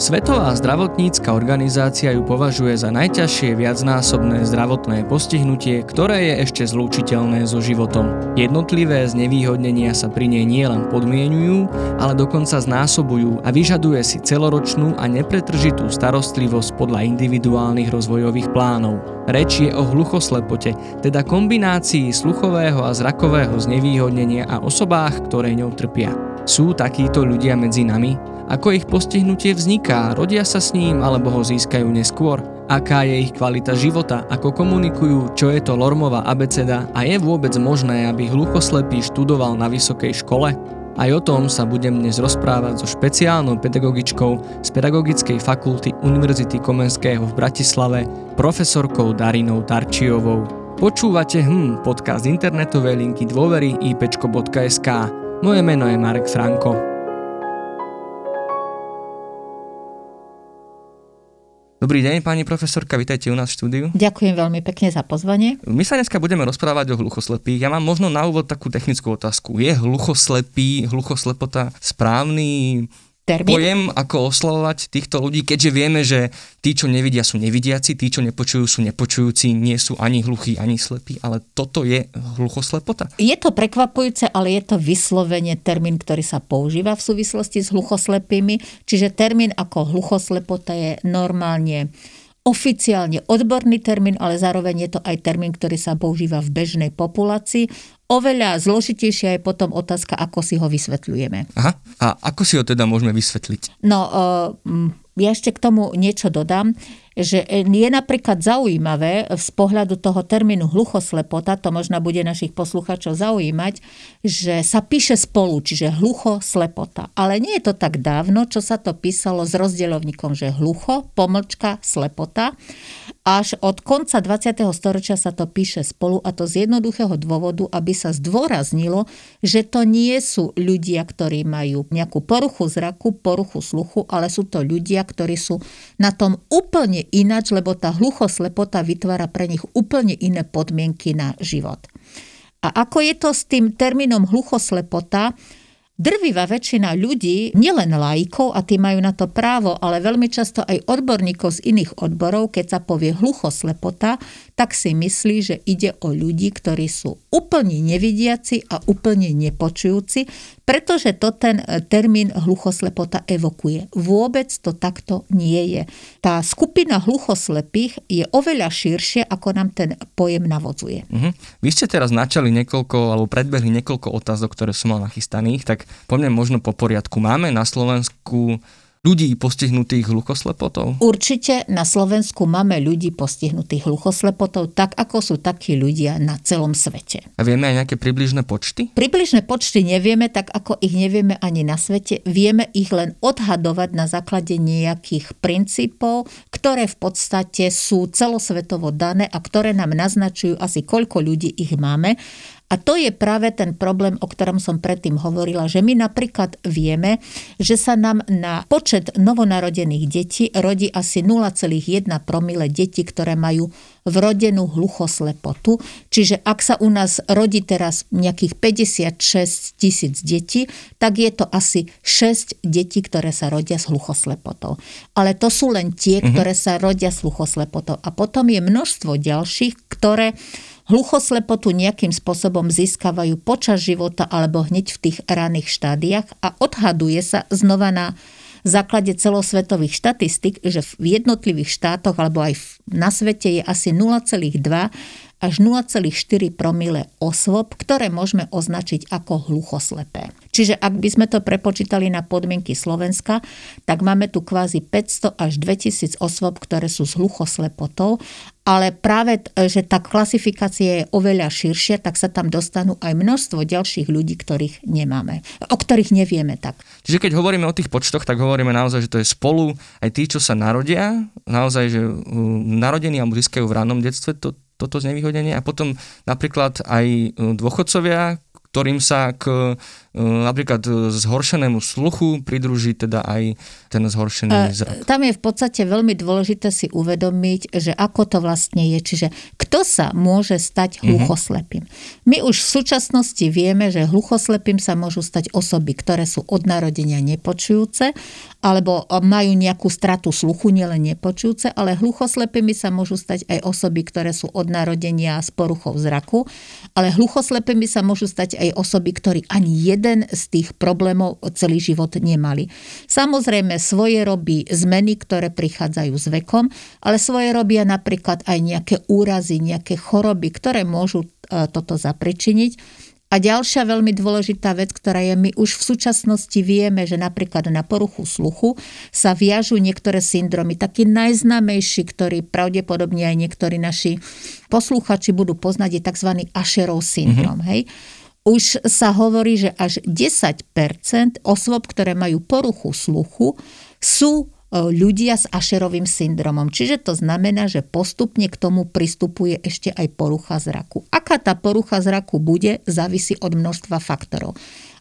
Svetová zdravotnícka organizácia ju považuje za najťažšie viacnásobné zdravotné postihnutie, ktoré je ešte zlúčiteľné so životom. Jednotlivé znevýhodnenia sa pri nej nielen podmienujú, ale dokonca znásobujú a vyžaduje si celoročnú a nepretržitú starostlivosť podľa individuálnych rozvojových plánov. Reč je o hluchoslepote, teda kombinácii sluchového a zrakového znevýhodnenia a osobách, ktoré ňou trpia. Sú takíto ľudia medzi nami? Ako ich postihnutie vzniká? Rodia sa s ním alebo ho získajú neskôr? Aká je ich kvalita života? Ako komunikujú? Čo je to Lormová abeceda? A je vôbec možné, aby hluchoslepý študoval na vysokej škole? Aj o tom sa budem dnes rozprávať so špeciálnou pedagogičkou z Pedagogickej fakulty Univerzity Komenského v Bratislave, profesorkou Darinou Tarčiovou. Počúvate hm, podcast internetovej linky dôvery ipčko.sk. Moje meno je Marek Franko. Dobrý deň, pani profesorka, vítajte u nás v štúdiu. Ďakujem veľmi pekne za pozvanie. My sa dneska budeme rozprávať o hluchoslepých. Ja mám možno na úvod takú technickú otázku. Je hluchoslepý, hluchoslepota správny termín. pojem, ako oslovovať týchto ľudí, keďže vieme, že tí, čo nevidia, sú nevidiaci, tí, čo nepočujú, sú nepočujúci, nie sú ani hluchí, ani slepí, ale toto je hluchoslepota. Je to prekvapujúce, ale je to vyslovene termín, ktorý sa používa v súvislosti s hluchoslepými, čiže termín ako hluchoslepota je normálne oficiálne odborný termín, ale zároveň je to aj termín, ktorý sa používa v bežnej populácii. Oveľa zložitejšia je potom otázka, ako si ho vysvetľujeme. Aha, a ako si ho teda môžeme vysvetliť? No, uh, ja ešte k tomu niečo dodám, že je napríklad zaujímavé z pohľadu toho termínu hluchoslepota, to možno bude našich posluchačov zaujímať, že sa píše spolu, čiže hluchoslepota. Ale nie je to tak dávno, čo sa to písalo s rozdielovníkom, že hlucho, pomlčka, slepota. Až od konca 20. storočia sa to píše spolu a to z jednoduchého dôvodu, aby sa zdôraznilo, že to nie sú ľudia, ktorí majú nejakú poruchu zraku, poruchu sluchu, ale sú to ľudia, ktorí sú na tom úplne ináč, lebo tá hluchoslepota vytvára pre nich úplne iné podmienky na život. A ako je to s tým termínom hluchoslepota, Drvivá väčšina ľudí, nielen laikov, a tí majú na to právo, ale veľmi často aj odborníkov z iných odborov, keď sa povie hluchoslepota, tak si myslí, že ide o ľudí, ktorí sú úplne nevidiaci a úplne nepočujúci, pretože to ten e, termín hluchoslepota evokuje. Vôbec to takto nie je. Tá skupina hluchoslepých je oveľa širšie, ako nám ten pojem navodzuje. Uh-huh. Vy ste teraz načali niekoľko, alebo predbehli niekoľko otázok, ktoré som mal nachystaných, tak poďme možno po poriadku. Máme na Slovensku ľudí postihnutých hluchoslepotou? Určite na Slovensku máme ľudí postihnutých hluchoslepotou, tak ako sú takí ľudia na celom svete. A vieme aj nejaké približné počty? Približné počty nevieme, tak ako ich nevieme ani na svete. Vieme ich len odhadovať na základe nejakých princípov, ktoré v podstate sú celosvetovo dané a ktoré nám naznačujú asi koľko ľudí ich máme a to je práve ten problém, o ktorom som predtým hovorila, že my napríklad vieme, že sa nám na počet novonarodených detí rodí asi 0,1 promile detí, ktoré majú vrodenú hluchoslepotu. Čiže ak sa u nás rodí teraz nejakých 56 tisíc detí, tak je to asi 6 detí, ktoré sa rodia s hluchoslepotou. Ale to sú len tie, mm-hmm. ktoré sa rodia s hluchoslepotou. A potom je množstvo ďalších, ktoré Hluchoslepotu nejakým spôsobom získavajú počas života alebo hneď v tých raných štádiách a odhaduje sa znova na základe celosvetových štatistik, že v jednotlivých štátoch alebo aj na svete je asi 0,2 až 0,4 promile osôb, ktoré môžeme označiť ako hluchoslepé. Čiže ak by sme to prepočítali na podmienky Slovenska, tak máme tu kvázi 500 až 2000 osôb, ktoré sú s hluchoslepotou, ale práve, že tá klasifikácia je oveľa širšia, tak sa tam dostanú aj množstvo ďalších ľudí, ktorých nemáme, o ktorých nevieme tak. Čiže keď hovoríme o tých počtoch, tak hovoríme naozaj, že to je spolu aj tí, čo sa narodia, naozaj, že narodení alebo získajú v rannom detstve to, toto znevýhodnenie a potom napríklad aj e, dôchodcovia, ktorým sa k e, napríklad zhoršenému sluchu pridruží teda aj ten zhoršený zrak. Tam je v podstate veľmi dôležité si uvedomiť, že ako to vlastne je. Čiže kto sa môže stať mhm. hluchoslepým? My už v súčasnosti vieme, že hluchoslepým sa môžu stať osoby, ktoré sú od narodenia nepočujúce, alebo majú nejakú stratu sluchu, nielen nepočujúce, ale hluchoslepými sa môžu stať aj osoby, ktoré sú od narodenia s poruchou zraku, ale hluchoslepými sa môžu stať aj osoby, ktorí ani jeden z tých problémov celý život nemali. Samozrejme, svoje robí zmeny, ktoré prichádzajú s vekom, ale svoje robia napríklad aj nejaké úrazy, nejaké choroby, ktoré môžu e, toto zapričiniť. A ďalšia veľmi dôležitá vec, ktorá je, my už v súčasnosti vieme, že napríklad na poruchu sluchu sa viažú niektoré syndromy. Taký najznámejší, ktorý pravdepodobne aj niektorí naši posluchači budú poznať, je tzv. Asherov syndrom. Mm-hmm. Hej? Už sa hovorí, že až 10% osôb, ktoré majú poruchu sluchu, sú ľudia s Ašerovým syndromom. Čiže to znamená, že postupne k tomu pristupuje ešte aj porucha zraku. Aká tá porucha zraku bude, závisí od množstva faktorov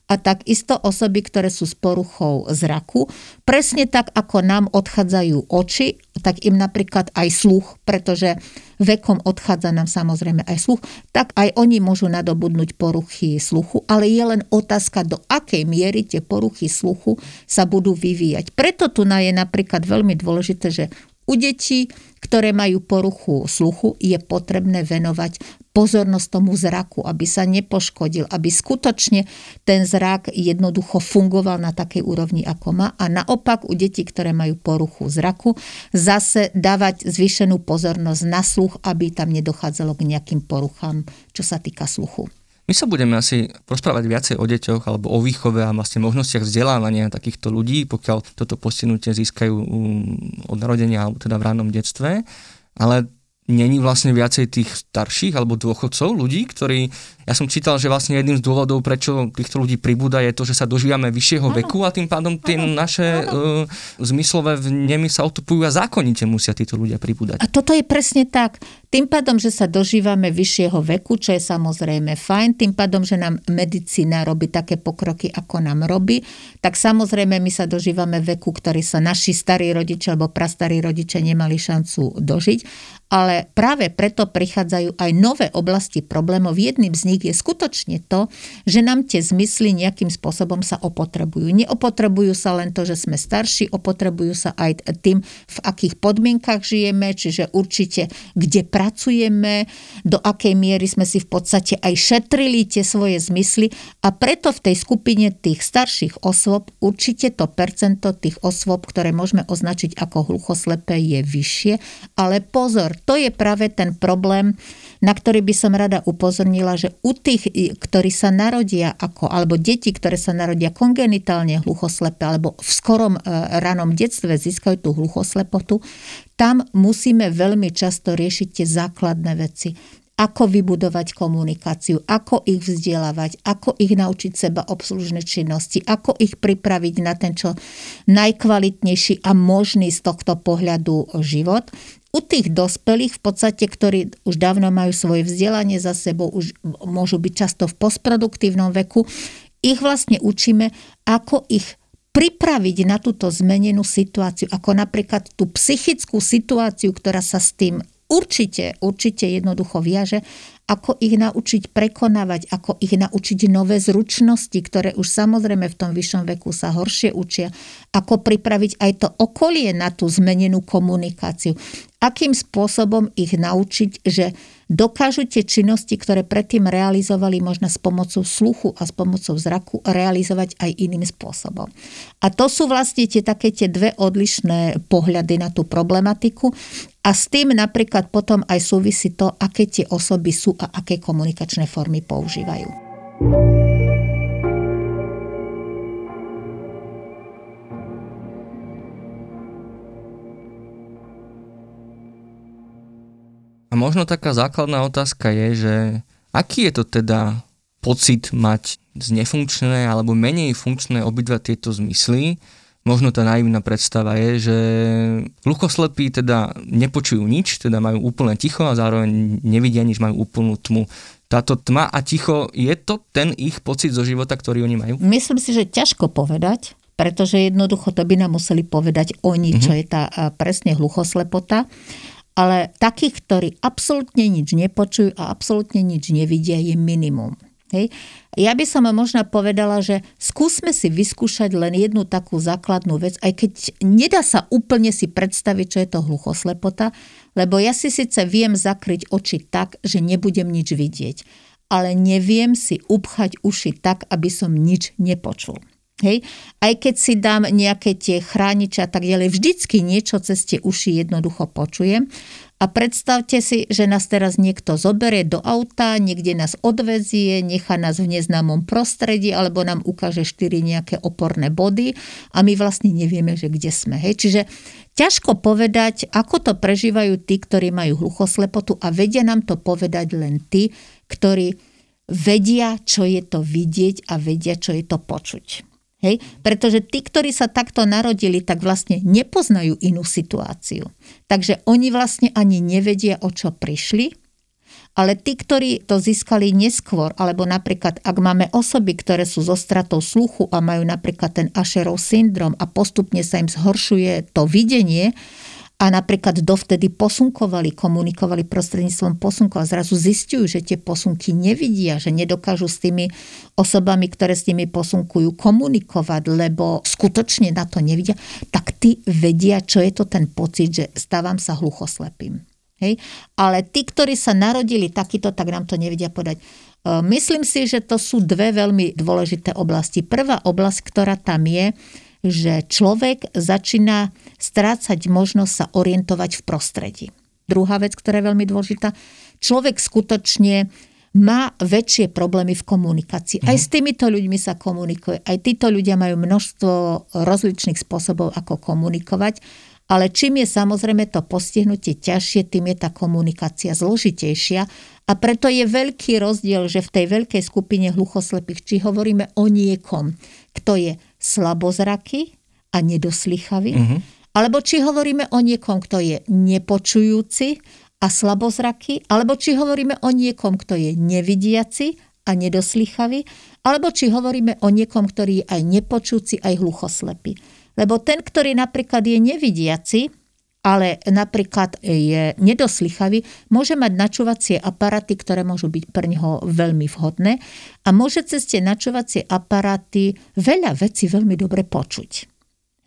a takisto osoby, ktoré sú s poruchou zraku. Presne tak, ako nám odchádzajú oči, tak im napríklad aj sluch, pretože vekom odchádza nám samozrejme aj sluch, tak aj oni môžu nadobudnúť poruchy sluchu, ale je len otázka, do akej miery tie poruchy sluchu sa budú vyvíjať. Preto tu je napríklad veľmi dôležité, že u detí, ktoré majú poruchu sluchu, je potrebné venovať pozornosť tomu zraku, aby sa nepoškodil, aby skutočne ten zrak jednoducho fungoval na takej úrovni, ako má. A naopak u detí, ktoré majú poruchu zraku, zase dávať zvýšenú pozornosť na sluch, aby tam nedochádzalo k nejakým poruchám, čo sa týka sluchu. My sa budeme asi rozprávať viacej o deťoch alebo o výchove a vlastne možnostiach vzdelávania takýchto ľudí, pokiaľ toto postihnutie získajú od narodenia alebo teda v rannom detstve. Ale není vlastne viacej tých starších alebo dôchodcov, ľudí, ktorí, ja som čítal, že vlastne jedným z dôvodov, prečo týchto ľudí pribúda, je to, že sa dožívame vyššieho ano. veku a tým pádom tie ano. naše ano. Uh, zmyslové vnemy sa otupujú a zákonite musia títo ľudia pribúdať. A toto je presne tak. Tým pádom, že sa dožívame vyššieho veku, čo je samozrejme fajn, tým pádom, že nám medicína robí také pokroky, ako nám robí, tak samozrejme my sa dožívame veku, ktorý sa naši starí rodičia alebo prastarí rodičia nemali šancu dožiť. Ale práve preto prichádzajú aj nové oblasti problémov. Jedným z nich je skutočne to, že nám tie zmysly nejakým spôsobom sa opotrebujú. Neopotrebujú sa len to, že sme starší, opotrebujú sa aj tým, v akých podmienkach žijeme, čiže určite kde pracujeme, do akej miery sme si v podstate aj šetrili tie svoje zmysly a preto v tej skupine tých starších osôb určite to percento tých osôb, ktoré môžeme označiť ako hluchoslepé je vyššie, ale pozor, to je práve ten problém, na ktorý by som rada upozornila, že u tých, ktorí sa narodia ako, alebo deti, ktoré sa narodia kongenitálne hluchoslepé alebo v skorom e, ranom detstve získajú tú hluchoslepotu, tam musíme veľmi často riešiť tie základné veci. Ako vybudovať komunikáciu, ako ich vzdelávať, ako ich naučiť seba obslužné činnosti, ako ich pripraviť na ten čo najkvalitnejší a možný z tohto pohľadu život. U tých dospelých v podstate, ktorí už dávno majú svoje vzdelanie za sebou, už môžu byť často v postproduktívnom veku, ich vlastne učíme, ako ich pripraviť na túto zmenenú situáciu, ako napríklad tú psychickú situáciu, ktorá sa s tým určite, určite jednoducho viaže, ako ich naučiť prekonávať, ako ich naučiť nové zručnosti, ktoré už samozrejme v tom vyššom veku sa horšie učia, ako pripraviť aj to okolie na tú zmenenú komunikáciu, akým spôsobom ich naučiť, že dokážu tie činnosti, ktoré predtým realizovali možno s pomocou sluchu a s pomocou zraku, realizovať aj iným spôsobom. A to sú vlastne tie také tie dve odlišné pohľady na tú problematiku a s tým napríklad potom aj súvisí to, aké tie osoby sú a aké komunikačné formy používajú. A možno taká základná otázka je, že aký je to teda pocit mať znefunkčné alebo menej funkčné obidva tieto zmysly možno tá naivná predstava je, že hluchoslepí teda nepočujú nič, teda majú úplne ticho a zároveň nevidia nič, majú úplnú tmu. Táto tma a ticho, je to ten ich pocit zo života, ktorý oni majú? Myslím si, že ťažko povedať, pretože jednoducho to by nám museli povedať oni, mm-hmm. čo je tá presne hluchoslepota. Ale takých, ktorí absolútne nič nepočujú a absolútne nič nevidia, je minimum. Hej. Ja by som možno povedala, že skúsme si vyskúšať len jednu takú základnú vec, aj keď nedá sa úplne si predstaviť, čo je to hluchoslepota, lebo ja si síce viem zakryť oči tak, že nebudem nič vidieť, ale neviem si upchať uši tak, aby som nič nepočul. Hej. Aj keď si dám nejaké tie chrániče a tak ďalej, vždycky niečo cez tie uši jednoducho počujem. A predstavte si, že nás teraz niekto zoberie do auta, niekde nás odvezie, nechá nás v neznámom prostredí alebo nám ukáže štyri nejaké oporné body a my vlastne nevieme, že kde sme. Hej. Čiže ťažko povedať, ako to prežívajú tí, ktorí majú hluchoslepotu a vedia nám to povedať len tí, ktorí vedia, čo je to vidieť a vedia, čo je to počuť. Hej? Pretože tí, ktorí sa takto narodili, tak vlastne nepoznajú inú situáciu. Takže oni vlastne ani nevedia, o čo prišli, ale tí, ktorí to získali neskôr, alebo napríklad, ak máme osoby, ktoré sú zo stratou sluchu a majú napríklad ten Asherov syndrom a postupne sa im zhoršuje to videnie, a napríklad dovtedy posunkovali, komunikovali prostredníctvom posunkov a zrazu zistujú, že tie posunky nevidia, že nedokážu s tými osobami, ktoré s nimi posunkujú, komunikovať, lebo skutočne na to nevidia, tak tí vedia, čo je to ten pocit, že stávam sa hluchoslepým. Hej? Ale tí, ktorí sa narodili takýto, tak nám to nevedia podať. E, myslím si, že to sú dve veľmi dôležité oblasti. Prvá oblasť, ktorá tam je, že človek začína strácať možnosť sa orientovať v prostredí. Druhá vec, ktorá je veľmi dôležitá, človek skutočne má väčšie problémy v komunikácii. Aj mhm. s týmito ľuďmi sa komunikuje. Aj títo ľudia majú množstvo rozličných spôsobov, ako komunikovať. Ale čím je samozrejme to postihnutie ťažšie, tým je tá komunikácia zložitejšia. A preto je veľký rozdiel, že v tej veľkej skupine hluchoslepých, či hovoríme o niekom, kto je slabozraký a nedoslychavý, uh-huh. alebo či hovoríme o niekom, kto je nepočujúci a slabozraký, alebo či hovoríme o niekom, kto je nevidiaci a nedoslychavý, alebo či hovoríme o niekom, ktorý je aj nepočujúci, aj hluchoslepý. Lebo ten, ktorý napríklad je nevidiaci, ale napríklad je nedoslychavý, môže mať načúvacie aparáty, ktoré môžu byť pre neho veľmi vhodné a môže cez tie načúvacie aparáty veľa vecí veľmi dobre počuť.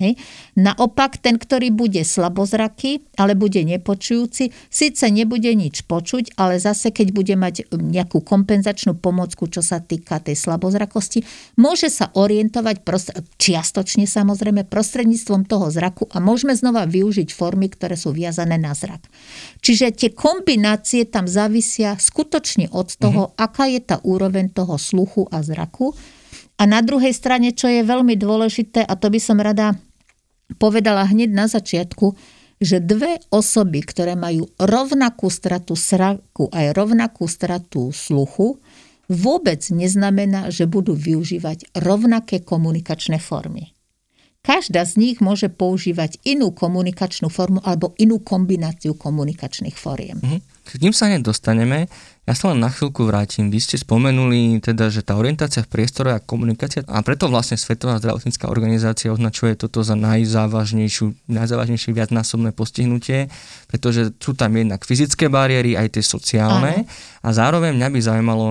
Hej. Naopak, ten, ktorý bude slabozraký, ale bude nepočujúci, síce nebude nič počuť, ale zase, keď bude mať nejakú kompenzačnú pomocku, čo sa týka tej slabozrakosti, môže sa orientovať prost- čiastočne samozrejme prostredníctvom toho zraku a môžeme znova využiť formy, ktoré sú viazané na zrak. Čiže tie kombinácie tam závisia skutočne od toho, mm-hmm. aká je tá úroveň toho sluchu a zraku. A na druhej strane, čo je veľmi dôležité, a to by som rada povedala hneď na začiatku, že dve osoby, ktoré majú rovnakú stratu sraku aj rovnakú stratu sluchu, vôbec neznamená, že budú využívať rovnaké komunikačné formy. Každá z nich môže používať inú komunikačnú formu alebo inú kombináciu komunikačných foriem. Mhm. K ním sa nedostaneme. Ja sa len na chvíľku vrátim. Vy ste spomenuli teda, že tá orientácia v priestore a komunikácia a preto vlastne Svetová zdravotnícká organizácia označuje toto za najzávažnejšiu, najzávažnejšie viacnásobné postihnutie, pretože sú tam jednak fyzické bariéry, aj tie sociálne. Aha. A zároveň mňa by zaujímalo,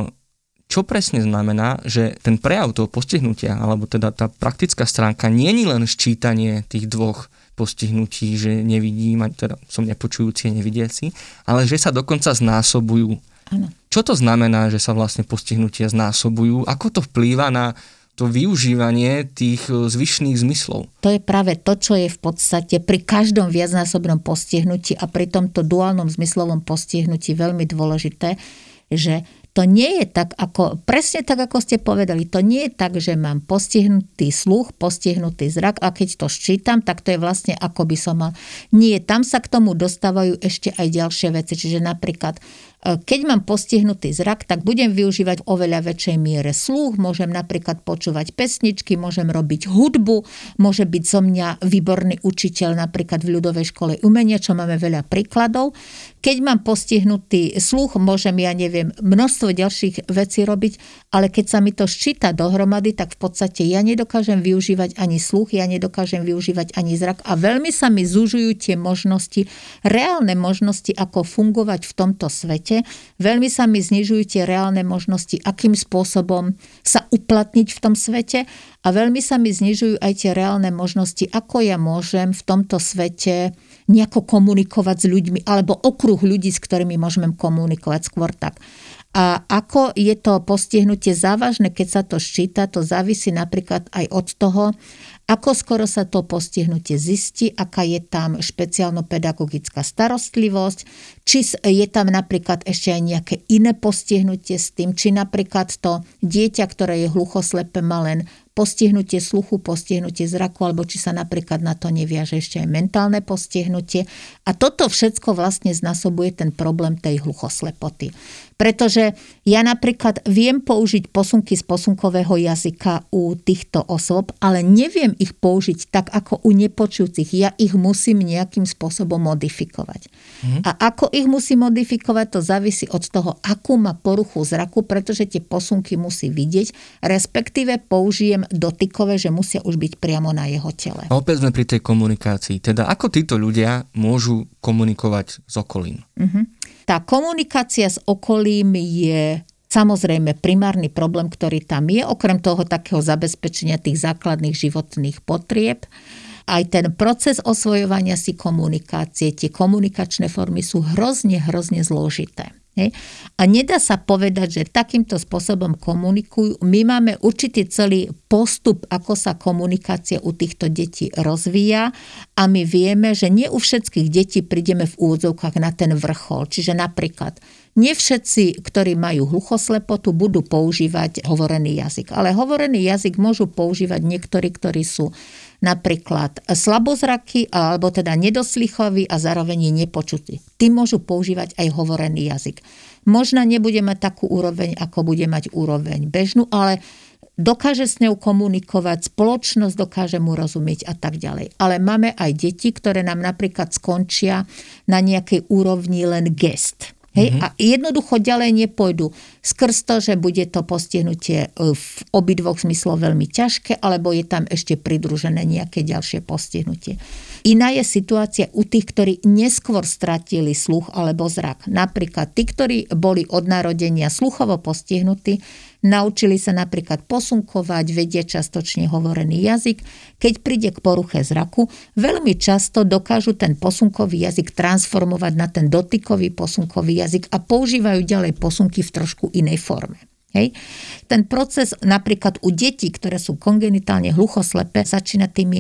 čo presne znamená, že ten prejav toho postihnutia, alebo teda tá praktická stránka, nie je len ščítanie tých dvoch postihnutí, že nevidím, teda som nepočujúci nevidiaci, ale že sa dokonca znásobujú Ano. Čo to znamená, že sa vlastne postihnutia znásobujú? Ako to vplýva na to využívanie tých e, zvyšných zmyslov. To je práve to, čo je v podstate pri každom viacnásobnom postihnutí a pri tomto duálnom zmyslovom postihnutí veľmi dôležité, že to nie je tak, ako, presne tak, ako ste povedali, to nie je tak, že mám postihnutý sluch, postihnutý zrak a keď to ščítam, tak to je vlastne ako by som mal. Nie, tam sa k tomu dostávajú ešte aj ďalšie veci, čiže napríklad Keď mám postihnutý zrak, tak budem využívať oveľa väčšej miere sluch, môžem napríklad počúvať pesničky, môžem robiť hudbu, môže byť zo mňa výborný učiteľ napríklad v ľudovej škole umenia, čo máme veľa príkladov. Keď mám postihnutý sluch, môžem, ja neviem, množstvo ďalších vecí robiť, ale keď sa mi to ščíta dohromady, tak v podstate ja nedokážem využívať ani sluch, ja nedokážem využívať ani zrak a veľmi sa mi zužujú tie možnosti, reálne možnosti, ako fungovať v tomto svete. Veľmi sa mi znižujú tie reálne možnosti, akým spôsobom sa uplatniť v tom svete a veľmi sa mi znižujú aj tie reálne možnosti, ako ja môžem v tomto svete nejako komunikovať s ľuďmi, alebo okruh ľudí, s ktorými môžeme komunikovať skôr tak. A ako je to postihnutie závažné, keď sa to ščíta, to závisí napríklad aj od toho, ako skoro sa to postihnutie zistí, aká je tam špeciálno-pedagogická starostlivosť, či je tam napríklad ešte aj nejaké iné postihnutie s tým, či napríklad to dieťa, ktoré je hluchoslepe, má len postihnutie sluchu, postihnutie zraku, alebo či sa napríklad na to neviaže ešte aj mentálne postihnutie. A toto všetko vlastne znasobuje ten problém tej hluchoslepoty. Pretože ja napríklad viem použiť posunky z posunkového jazyka u týchto osôb, ale neviem ich použiť tak ako u nepočujúcich. Ja ich musím nejakým spôsobom modifikovať. Mhm. A ako ich musím modifikovať, to závisí od toho, akú má poruchu zraku, pretože tie posunky musí vidieť, respektíve použijem dotykové, že musia už byť priamo na jeho tele. A opäť sme pri tej komunikácii. Teda ako títo ľudia môžu komunikovať s okolím? Uh-huh. Tá komunikácia s okolím je samozrejme primárny problém, ktorý tam je, okrem toho takého zabezpečenia tých základných životných potrieb. Aj ten proces osvojovania si komunikácie, tie komunikačné formy sú hrozne, hrozne zložité. Hej. A nedá sa povedať, že takýmto spôsobom komunikujú. My máme určitý celý postup, ako sa komunikácia u týchto detí rozvíja a my vieme, že nie u všetkých detí prídeme v úvodzovkách na ten vrchol. Čiže napríklad nie všetci, ktorí majú hluchoslepotu, budú používať hovorený jazyk. Ale hovorený jazyk môžu používať niektorí, ktorí sú napríklad slabozraky alebo teda nedoslychoví a zároveň nepočutí. Tí môžu používať aj hovorený jazyk. Možno nebude mať takú úroveň, ako bude mať úroveň bežnú, ale dokáže s ňou komunikovať, spoločnosť dokáže mu rozumieť a tak ďalej. Ale máme aj deti, ktoré nám napríklad skončia na nejakej úrovni len gest. Hej? Mm-hmm. A jednoducho ďalej nepôjdu skrz to, že bude to postihnutie e, v obidvoch zmysloch veľmi ťažké, alebo je tam ešte pridružené nejaké ďalšie postihnutie. Iná je situácia u tých, ktorí neskôr stratili sluch alebo zrak. Napríklad tí, ktorí boli od narodenia sluchovo postihnutí, Naučili sa napríklad posunkovať, vedia častočne hovorený jazyk. Keď príde k poruche zraku, veľmi často dokážu ten posunkový jazyk transformovať na ten dotykový posunkový jazyk a používajú ďalej posunky v trošku inej forme. Hej. Ten proces napríklad u detí, ktoré sú kongenitálne hluchoslepe, začína tými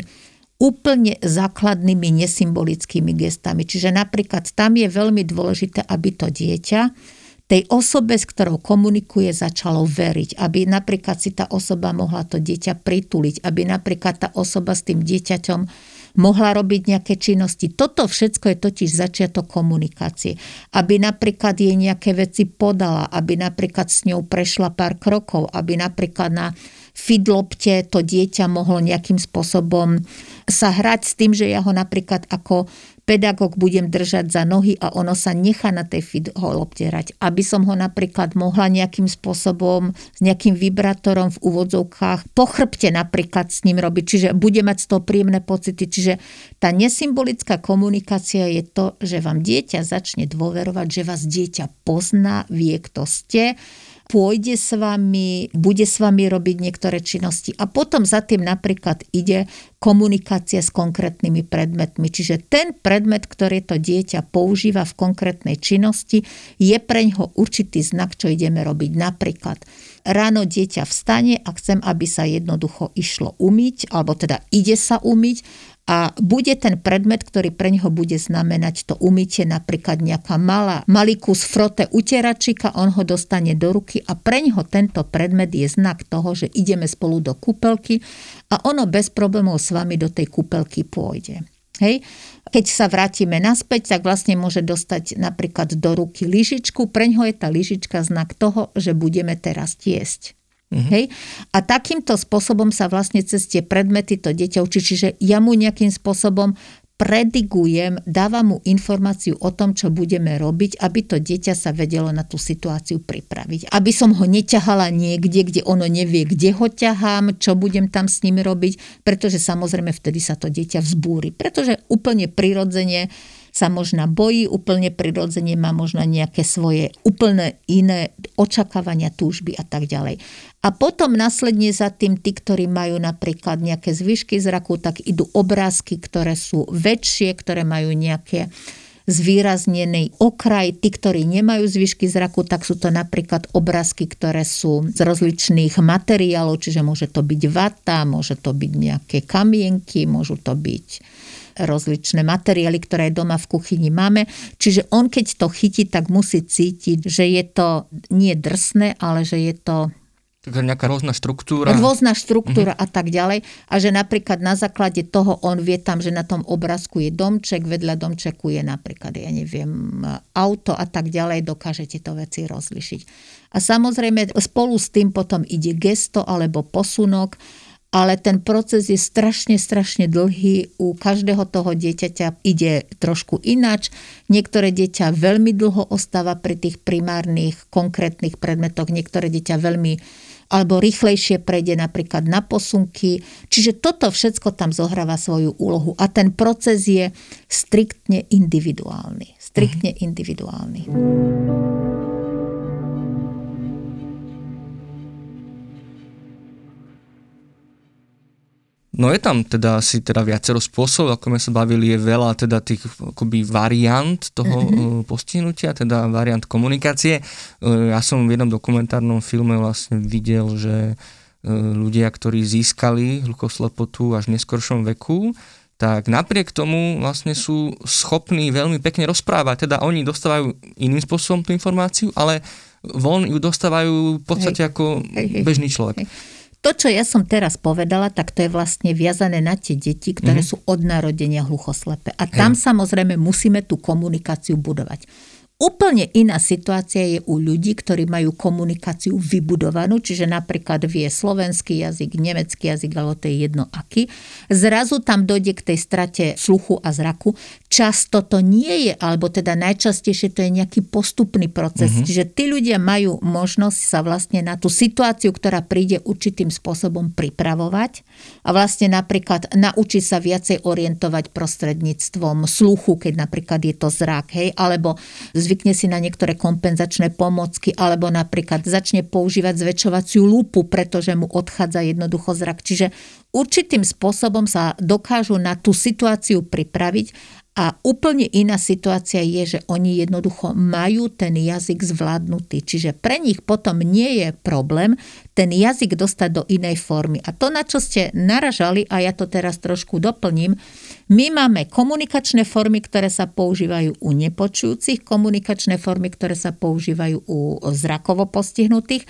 úplne základnými nesymbolickými gestami. Čiže napríklad tam je veľmi dôležité, aby to dieťa tej osobe, s ktorou komunikuje, začalo veriť. Aby napríklad si tá osoba mohla to dieťa prituliť, aby napríklad tá osoba s tým dieťaťom mohla robiť nejaké činnosti. Toto všetko je totiž začiatok komunikácie. Aby napríklad jej nejaké veci podala, aby napríklad s ňou prešla pár krokov, aby napríklad na fidlopte to dieťa mohlo nejakým spôsobom sa hrať s tým, že ja ho napríklad ako pedagóg budem držať za nohy a ono sa nechá na tej fidlopte hrať. Aby som ho napríklad mohla nejakým spôsobom s nejakým vibrátorom v úvodzovkách po chrbte napríklad s ním robiť. Čiže bude mať z toho príjemné pocity. Čiže tá nesymbolická komunikácia je to, že vám dieťa začne dôverovať, že vás dieťa pozná, vie, kto ste, pôjde s vami, bude s vami robiť niektoré činnosti a potom za tým napríklad ide komunikácia s konkrétnymi predmetmi. Čiže ten predmet, ktorý to dieťa používa v konkrétnej činnosti, je pre ňoho určitý znak, čo ideme robiť. Napríklad ráno dieťa vstane a chcem, aby sa jednoducho išlo umyť, alebo teda ide sa umyť a bude ten predmet, ktorý pre neho bude znamenať to umytie, napríklad nejaká malá, malý kus frote utieračika, on ho dostane do ruky a pre neho tento predmet je znak toho, že ideme spolu do kúpelky a ono bez problémov s vami do tej kúpelky pôjde. Hej? Keď sa vrátime naspäť, tak vlastne môže dostať napríklad do ruky lyžičku. Pre ňoho je tá lyžička znak toho, že budeme teraz tiesť. Mm-hmm. Hej? A takýmto spôsobom sa vlastne cez tie predmety to dieťa učí. Čiže ja mu nejakým spôsobom predigujem, dávam mu informáciu o tom, čo budeme robiť, aby to dieťa sa vedelo na tú situáciu pripraviť. Aby som ho neťahala niekde, kde ono nevie, kde ho ťahám, čo budem tam s ním robiť, pretože samozrejme vtedy sa to dieťa vzbúri. Pretože úplne prirodzene sa možno bojí, úplne prirodzene má možno nejaké svoje úplne iné očakávania, túžby a tak ďalej. A potom následne za tým tí, ktorí majú napríklad nejaké zvyšky zraku, tak idú obrázky, ktoré sú väčšie, ktoré majú nejaké zvýraznený okraj. Tí, ktorí nemajú zvyšky zraku, tak sú to napríklad obrázky, ktoré sú z rozličných materiálov, čiže môže to byť vata, môže to byť nejaké kamienky, môžu to byť rozličné materiály, ktoré doma v kuchyni máme. Čiže on keď to chytí, tak musí cítiť, že je to nie drsné, ale že je to Takže nejaká rôzna štruktúra. Rôzna štruktúra uh-huh. a tak ďalej. A že napríklad na základe toho on vie tam, že na tom obrázku je domček, vedľa domčeku je napríklad, ja neviem, auto a tak ďalej, dokážete to veci rozlišiť. A samozrejme spolu s tým potom ide gesto alebo posunok ale ten proces je strašne, strašne dlhý. U každého toho dieťaťa ide trošku inač. Niektoré dieťa veľmi dlho ostáva pri tých primárnych, konkrétnych predmetoch, niektoré dieťa veľmi alebo rýchlejšie prejde napríklad na posunky. Čiže toto všetko tam zohráva svoju úlohu a ten proces je striktne individuálny. Striktne mm-hmm. individuálny. No je tam teda asi teda viacero spôsobov, ako sme sa bavili, je veľa teda tých akoby variant toho mm-hmm. postihnutia, teda variant komunikácie. E, ja som v jednom dokumentárnom filme vlastne videl, že e, ľudia, ktorí získali hluchoslepotu až v neskoršom veku, tak napriek tomu vlastne sú schopní veľmi pekne rozprávať. Teda oni dostávajú iným spôsobom tú informáciu, ale von ju dostávajú v podstate hej, ako hej, bežný človek. Hej. To, čo ja som teraz povedala, tak to je vlastne viazané na tie deti, ktoré mm-hmm. sú od narodenia hluchoslepe. A tam Hej. samozrejme musíme tú komunikáciu budovať. Úplne iná situácia je u ľudí, ktorí majú komunikáciu vybudovanú, čiže napríklad vie slovenský jazyk, nemecký jazyk, alebo to je jedno aký. Zrazu tam dojde k tej strate sluchu a zraku. Často to nie je, alebo teda najčastejšie to je nejaký postupný proces. Mm-hmm. Čiže tí ľudia majú možnosť sa vlastne na tú situáciu, ktorá príde určitým spôsobom pripravovať a vlastne napríklad naučiť sa viacej orientovať prostredníctvom sluchu, keď napríklad je to zrak, hej, alebo zvykne si na niektoré kompenzačné pomocky alebo napríklad začne používať zväčšovaciu lúpu, pretože mu odchádza jednoducho zrak. Čiže určitým spôsobom sa dokážu na tú situáciu pripraviť a úplne iná situácia je, že oni jednoducho majú ten jazyk zvládnutý. Čiže pre nich potom nie je problém ten jazyk dostať do inej formy. A to, na čo ste naražali, a ja to teraz trošku doplním, my máme komunikačné formy, ktoré sa používajú u nepočujúcich, komunikačné formy, ktoré sa používajú u zrakovo postihnutých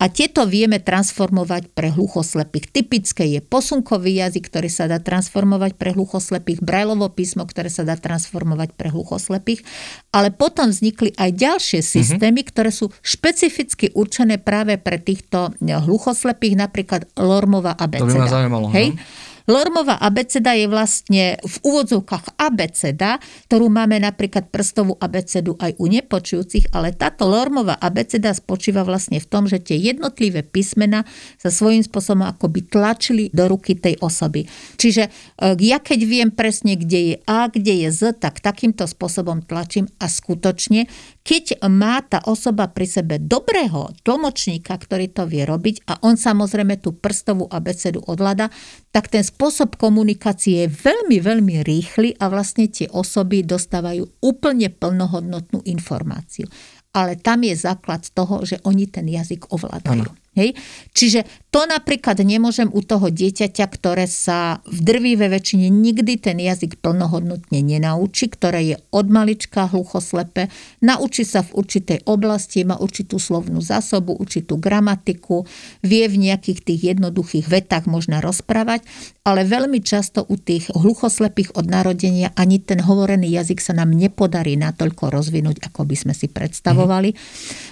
a tieto vieme transformovať pre hluchoslepých. Typické je posunkový jazyk, ktorý sa dá transformovať pre hluchoslepých, brajlovo písmo, ktoré sa dá transformovať pre hluchoslepých, ale potom vznikli aj ďalšie mhm. systémy, mm-hmm. ktoré sú špecificky určené práve pre týchto hluchoslepých, napríklad Lormova abeceda. To by ma zaujímalo. Hej? No? Lormová abeceda je vlastne v úvodzovkách abeceda, ktorú máme napríklad prstovú abecedu aj u nepočujúcich, ale táto Lormová abeceda spočíva vlastne v tom, že tie jednotlivé písmena sa svojím spôsobom akoby tlačili do ruky tej osoby. Čiže e, ja keď viem presne, kde je A, kde je Z, tak takýmto spôsobom tlačím a skutočne keď má tá osoba pri sebe dobrého tlmočníka, ktorý to vie robiť a on samozrejme tú prstovú abecedu odlada, tak ten spôsob komunikácie je veľmi, veľmi rýchly a vlastne tie osoby dostávajú úplne plnohodnotnú informáciu. Ale tam je základ toho, že oni ten jazyk ovládajú. Ano. Hej? Čiže to napríklad nemôžem u toho dieťaťa, ktoré sa v drvíve väčšine nikdy ten jazyk plnohodnotne nenaučí, ktoré je od malička hluchoslepe, naučí sa v určitej oblasti, má určitú slovnú zásobu, určitú gramatiku, vie v nejakých tých jednoduchých vetách možno rozprávať, ale veľmi často u tých hluchoslepých od narodenia ani ten hovorený jazyk sa nám nepodarí natoľko rozvinúť, ako by sme si predstavovali. Mm.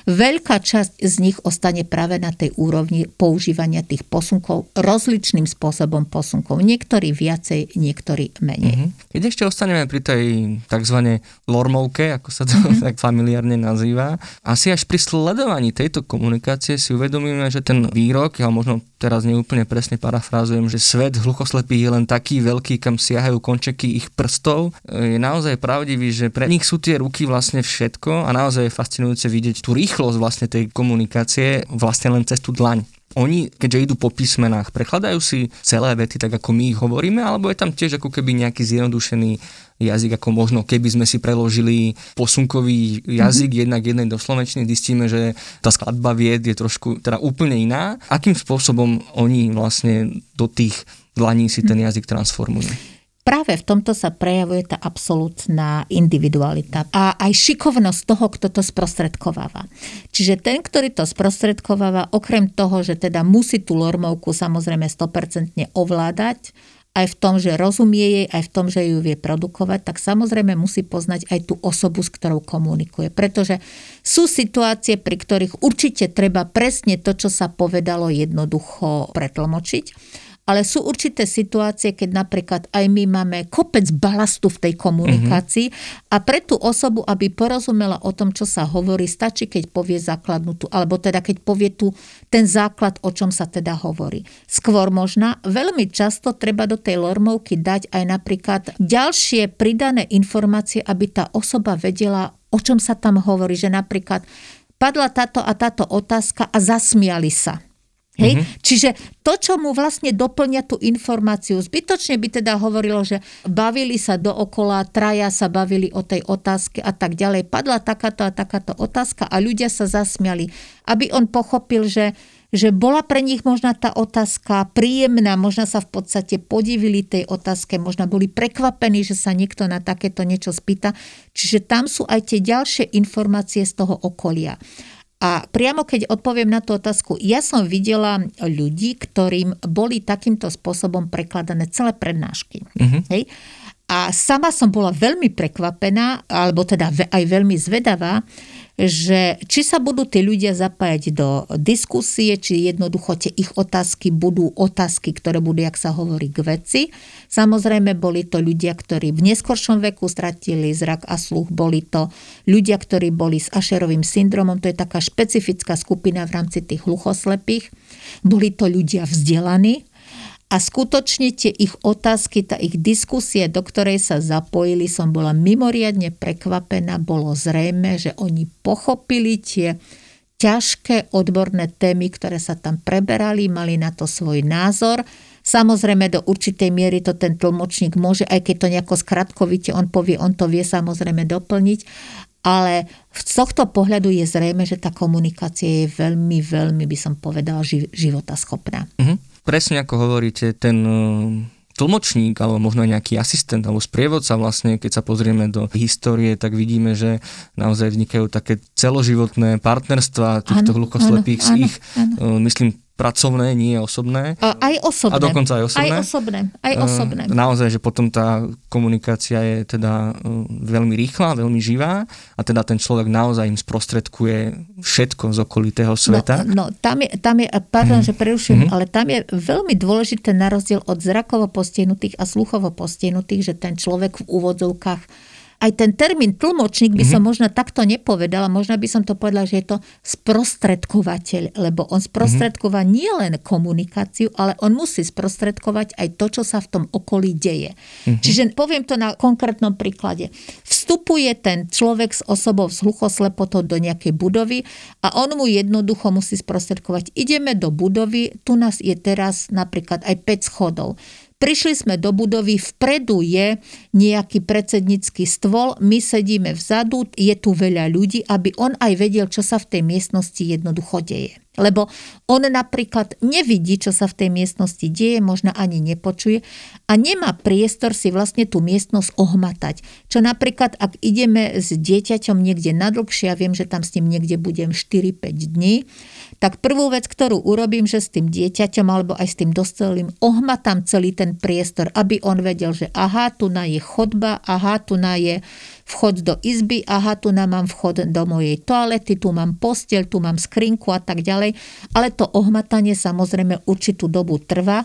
Veľká časť z nich ostane práve na tej úrovni používania tých posunkov rozličným spôsobom posunkov. Niektorí viacej, niektorí menej. Mm-hmm. Keď ešte ostaneme pri tej tzv. lormovke, ako sa to mm-hmm. tak familiárne nazýva, asi až pri sledovaní tejto komunikácie si uvedomíme, že ten výrok, ja možno teraz neúplne presne parafrázujem, že svet hluchoslepých je len taký veľký, kam siahajú končeky ich prstov, je naozaj pravdivý, že pre nich sú tie ruky vlastne všetko a naozaj je fascinujúce vidieť tú rýchlosť vlastne tej komunikácie vlastne len cez tú dlaň oni, keďže idú po písmenách, prekladajú si celé vety tak, ako my ich hovoríme, alebo je tam tiež ako keby nejaký zjednodušený jazyk, ako možno keby sme si preložili posunkový jazyk mm-hmm. jednak jednej do slovenčiny, zistíme, že tá skladba vied je trošku teda úplne iná. Akým spôsobom oni vlastne do tých dlaní si ten jazyk transformujú? Práve v tomto sa prejavuje tá absolútna individualita a aj šikovnosť toho, kto to sprostredkováva. Čiže ten, ktorý to sprostredkováva, okrem toho, že teda musí tú lormovku samozrejme 100% ovládať, aj v tom, že rozumie jej, aj v tom, že ju vie produkovať, tak samozrejme musí poznať aj tú osobu, s ktorou komunikuje. Pretože sú situácie, pri ktorých určite treba presne to, čo sa povedalo, jednoducho pretlmočiť ale sú určité situácie, keď napríklad aj my máme kopec balastu v tej komunikácii mm-hmm. a pre tú osobu, aby porozumela o tom, čo sa hovorí, stačí, keď povie základnú tú, alebo teda keď povie tu ten základ, o čom sa teda hovorí. Skôr možná, veľmi často treba do tej lormovky dať aj napríklad ďalšie pridané informácie, aby tá osoba vedela, o čom sa tam hovorí, že napríklad padla táto a táto otázka a zasmiali sa. Hej? Mm-hmm. Čiže to, čo mu vlastne doplňa tú informáciu, zbytočne by teda hovorilo, že bavili sa dookola, traja sa bavili o tej otázke a tak ďalej. Padla takáto a takáto otázka a ľudia sa zasmiali. Aby on pochopil, že že bola pre nich možná tá otázka príjemná, možno sa v podstate podivili tej otázke, možno boli prekvapení, že sa niekto na takéto niečo spýta. Čiže tam sú aj tie ďalšie informácie z toho okolia. A priamo keď odpoviem na tú otázku, ja som videla ľudí, ktorým boli takýmto spôsobom prekladané celé prednášky. Uh-huh. Hej? A sama som bola veľmi prekvapená, alebo teda aj veľmi zvedavá, že či sa budú tí ľudia zapájať do diskusie, či jednoducho tie ich otázky budú otázky, ktoré budú, jak sa hovorí, k veci. Samozrejme, boli to ľudia, ktorí v neskoršom veku stratili zrak a sluch, boli to ľudia, ktorí boli s Ašerovým syndromom, to je taká špecifická skupina v rámci tých hluchoslepých. Boli to ľudia vzdelaní, a skutočne tie ich otázky, tá ich diskusie, do ktorej sa zapojili, som bola mimoriadne prekvapená. Bolo zrejme, že oni pochopili tie ťažké odborné témy, ktoré sa tam preberali, mali na to svoj názor. Samozrejme, do určitej miery to ten tlmočník môže, aj keď to nejako skratkovite on povie, on to vie samozrejme doplniť, ale z tohto pohľadu je zrejme, že tá komunikácia je veľmi, veľmi, by som povedala, životaschopná. Mm-hmm presne ako hovoríte, ten e, tlmočník alebo možno nejaký asistent alebo sprievodca vlastne, keď sa pozrieme do histórie, tak vidíme, že naozaj vznikajú také celoživotné partnerstva týchto hlukoslepých s ich, áno. E, myslím, pracovné, nie osobné. A aj osobné. A dokonca aj osobné. Aj osobné. Aj osobné. Naozaj, že potom tá komunikácia je teda veľmi rýchla, veľmi živá a teda ten človek naozaj im sprostredkuje všetko z okolitého sveta. No, no tam, je, tam je, pardon, hmm. že prerušujem, hmm. ale tam je veľmi dôležité na rozdiel od zrakovo postihnutých a sluchovo postihnutých, že ten človek v úvodzovkách aj ten termín tlmočník by som mm-hmm. možno takto nepovedala, možno by som to povedala, že je to sprostredkovateľ, lebo on sprostredková mm-hmm. nielen komunikáciu, ale on musí sprostredkovať aj to, čo sa v tom okolí deje. Mm-hmm. Čiže poviem to na konkrétnom príklade. Vstupuje ten človek s osobou s hluchoslepotou do nejakej budovy a on mu jednoducho musí sprostredkovať. Ideme do budovy, tu nás je teraz napríklad aj 5 schodov Prišli sme do budovy, vpredu je nejaký predsednícky stôl, my sedíme vzadu, je tu veľa ľudí, aby on aj vedel, čo sa v tej miestnosti jednoducho deje. Lebo on napríklad nevidí, čo sa v tej miestnosti deje, možno ani nepočuje a nemá priestor si vlastne tú miestnosť ohmatať. Čo napríklad, ak ideme s dieťaťom niekde nadlhšie, ja viem, že tam s ním niekde budem 4-5 dní, tak prvú vec, ktorú urobím, že s tým dieťaťom alebo aj s tým dospelým ohmatám celý ten priestor, aby on vedel, že aha, tu na je chodba, aha, tu na je vchod do izby, aha, tu mám vchod do mojej toalety, tu mám postel, tu mám skrinku a tak ďalej. Ale to ohmatanie samozrejme určitú dobu trvá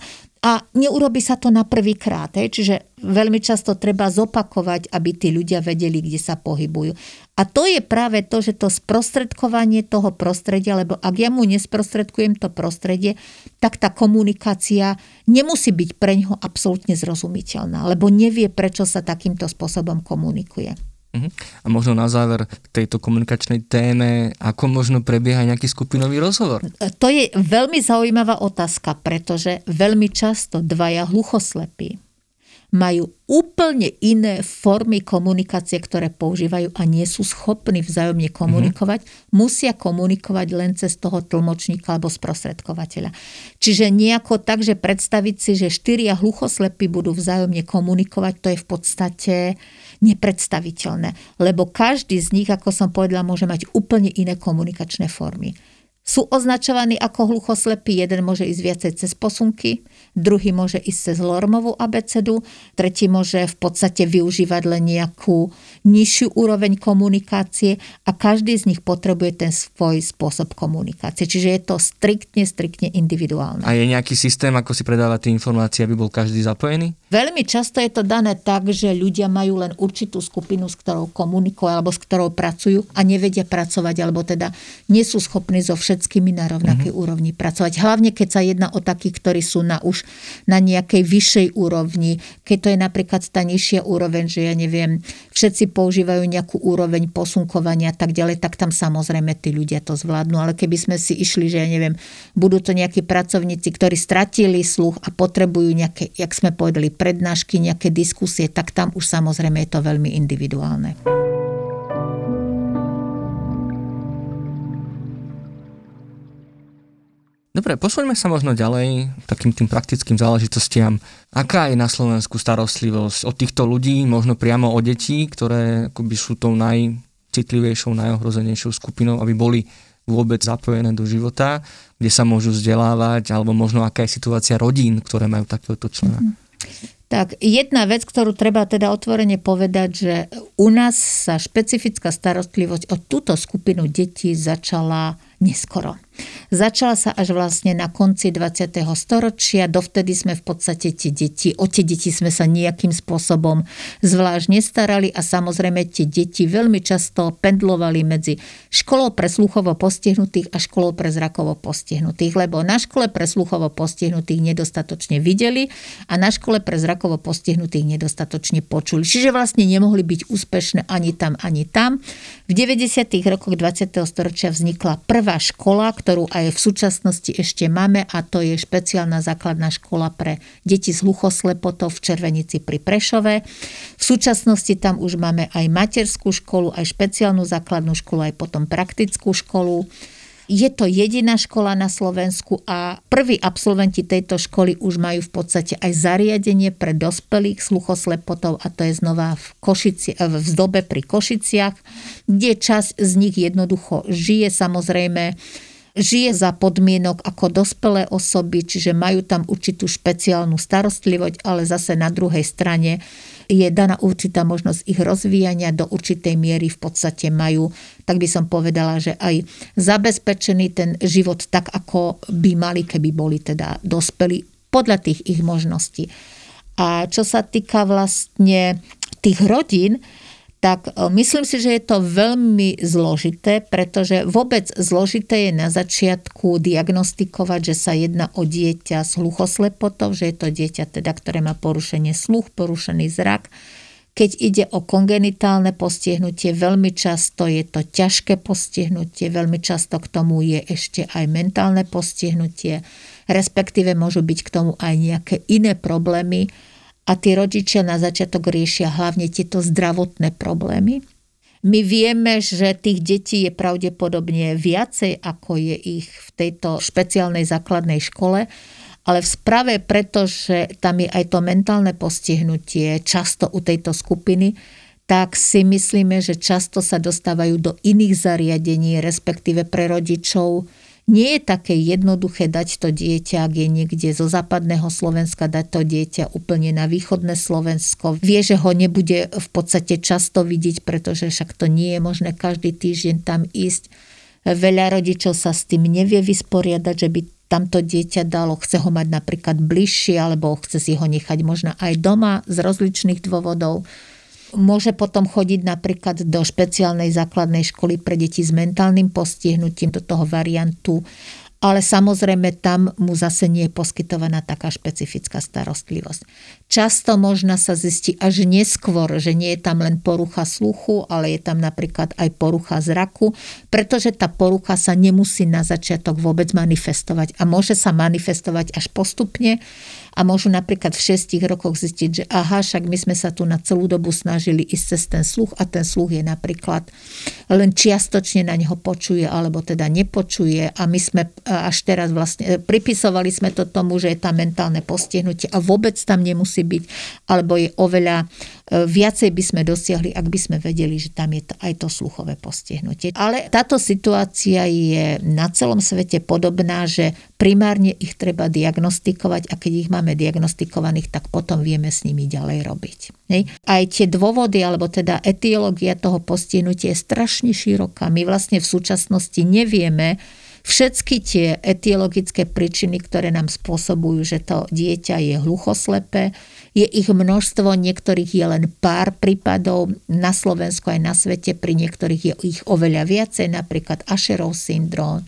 a neurobi sa to na prvý krát. Hej. Čiže veľmi často treba zopakovať, aby tí ľudia vedeli, kde sa pohybujú. A to je práve to, že to sprostredkovanie toho prostredia, lebo ak ja mu nesprostredkujem to prostredie, tak tá komunikácia nemusí byť pre ňoho absolútne zrozumiteľná, lebo nevie, prečo sa takýmto spôsobom komunikuje. Mhm. A možno na záver tejto komunikačnej téme, ako možno prebieha nejaký skupinový rozhovor? To je veľmi zaujímavá otázka, pretože veľmi často dvaja hluchoslepí majú úplne iné formy komunikácie, ktoré používajú a nie sú schopní vzájomne komunikovať, mm-hmm. musia komunikovať len cez toho tlmočníka alebo sprostredkovateľa. Čiže nejako tak, že predstaviť si, že štyria hluchoslepí budú vzájomne komunikovať, to je v podstate nepredstaviteľné, lebo každý z nich, ako som povedala, môže mať úplne iné komunikačné formy sú označovaní ako hluchoslepí. Jeden môže ísť viacej cez posunky, druhý môže ísť cez Lormovú abecedu, tretí môže v podstate využívať len nejakú nižšiu úroveň komunikácie a každý z nich potrebuje ten svoj spôsob komunikácie. Čiže je to striktne, striktne individuálne. A je nejaký systém, ako si predávať tie informácie, aby bol každý zapojený? Veľmi často je to dané tak, že ľudia majú len určitú skupinu, s ktorou komunikujú alebo s ktorou pracujú a nevedia pracovať, alebo teda nie sú schopní zo všetkých všetkými na rovnakej mm-hmm. úrovni pracovať. Hlavne keď sa jedná o takých, ktorí sú na už na nejakej vyššej úrovni. Keď to je napríklad tá nižšia úroveň, že ja neviem, všetci používajú nejakú úroveň posunkovania a tak ďalej, tak tam samozrejme tí ľudia to zvládnu. Ale keby sme si išli, že ja neviem, budú to nejakí pracovníci, ktorí stratili sluch a potrebujú nejaké, jak sme povedali, prednášky, nejaké diskusie, tak tam už samozrejme je to veľmi individuálne. Dobre, posuňme sa možno ďalej takým tým praktickým záležitostiam. Aká je na Slovensku starostlivosť od týchto ľudí, možno priamo o detí, ktoré akoby sú tou najcitlivejšou, najohrozenejšou skupinou, aby boli vôbec zapojené do života, kde sa môžu vzdelávať, alebo možno aká je situácia rodín, ktoré majú takéhoto člena. Mm-hmm. Tak jedna vec, ktorú treba teda otvorene povedať, že u nás sa špecifická starostlivosť o túto skupinu detí začala neskoro. Začala sa až vlastne na konci 20. storočia, dovtedy sme v podstate tie deti, o tie deti sme sa nejakým spôsobom zvlášť nestarali a samozrejme tie deti veľmi často pendlovali medzi školou pre sluchovo postihnutých a školou pre zrakovo postihnutých, lebo na škole pre sluchovo postihnutých nedostatočne videli a na škole pre zrakovo postihnutých nedostatočne počuli. Čiže vlastne nemohli byť úspešné ani tam, ani tam. V 90. rokoch 20. storočia vznikla prvá škola, ktorú aj v súčasnosti ešte máme a to je špeciálna základná škola pre deti s hluchoslepotou v Červenici pri Prešove. V súčasnosti tam už máme aj materskú školu, aj špeciálnu základnú školu, aj potom praktickú školu. Je to jediná škola na Slovensku a prví absolventi tejto školy už majú v podstate aj zariadenie pre dospelých sluchoslepotov a to je znova v, Košici, v zdobe pri Košiciach, kde časť z nich jednoducho žije samozrejme žije za podmienok ako dospelé osoby, čiže majú tam určitú špeciálnu starostlivosť, ale zase na druhej strane je daná určitá možnosť ich rozvíjania, do určitej miery v podstate majú, tak by som povedala, že aj zabezpečený ten život tak, ako by mali, keby boli teda dospelí podľa tých ich možností. A čo sa týka vlastne tých rodín, tak e, myslím si, že je to veľmi zložité, pretože vôbec zložité je na začiatku diagnostikovať, že sa jedná o dieťa s hluchoslepotou, že je to dieťa, teda, ktoré má porušenie sluch, porušený zrak. Keď ide o kongenitálne postihnutie, veľmi často je to ťažké postihnutie, veľmi často k tomu je ešte aj mentálne postihnutie, respektíve môžu byť k tomu aj nejaké iné problémy, a tí rodičia na začiatok riešia hlavne tieto zdravotné problémy. My vieme, že tých detí je pravdepodobne viacej, ako je ich v tejto špeciálnej základnej škole, ale v sprave, pretože tam je aj to mentálne postihnutie často u tejto skupiny, tak si myslíme, že často sa dostávajú do iných zariadení, respektíve pre rodičov nie je také jednoduché dať to dieťa, ak je niekde zo západného Slovenska, dať to dieťa úplne na východné Slovensko. Vie, že ho nebude v podstate často vidieť, pretože však to nie je možné každý týždeň tam ísť. Veľa rodičov sa s tým nevie vysporiadať, že by tamto dieťa dalo, chce ho mať napríklad bližšie, alebo chce si ho nechať možno aj doma z rozličných dôvodov môže potom chodiť napríklad do špeciálnej základnej školy pre deti s mentálnym postihnutím, do toho variantu ale samozrejme tam mu zase nie je poskytovaná taká špecifická starostlivosť. Často možno sa zistí až neskôr, že nie je tam len porucha sluchu, ale je tam napríklad aj porucha zraku, pretože tá porucha sa nemusí na začiatok vôbec manifestovať a môže sa manifestovať až postupne a môžu napríklad v 6 rokoch zistiť, že aha, však my sme sa tu na celú dobu snažili ísť cez ten sluch a ten sluch je napríklad len čiastočne na neho počuje alebo teda nepočuje a my sme až teraz vlastne pripisovali sme to tomu, že je tam mentálne postihnutie a vôbec tam nemusí byť, alebo je oveľa e, viacej by sme dosiahli, ak by sme vedeli, že tam je aj to sluchové postihnutie. Ale táto situácia je na celom svete podobná, že primárne ich treba diagnostikovať a keď ich máme máme diagnostikovaných, tak potom vieme s nimi ďalej robiť. Hej. Aj tie dôvody, alebo teda etiológia toho postihnutia je strašne široká. My vlastne v súčasnosti nevieme, všetky tie etiologické príčiny, ktoré nám spôsobujú, že to dieťa je hluchoslepé. Je ich množstvo, niektorých je len pár prípadov, na Slovensku aj na svete, pri niektorých je ich oveľa viacej, napríklad Asherov syndróm,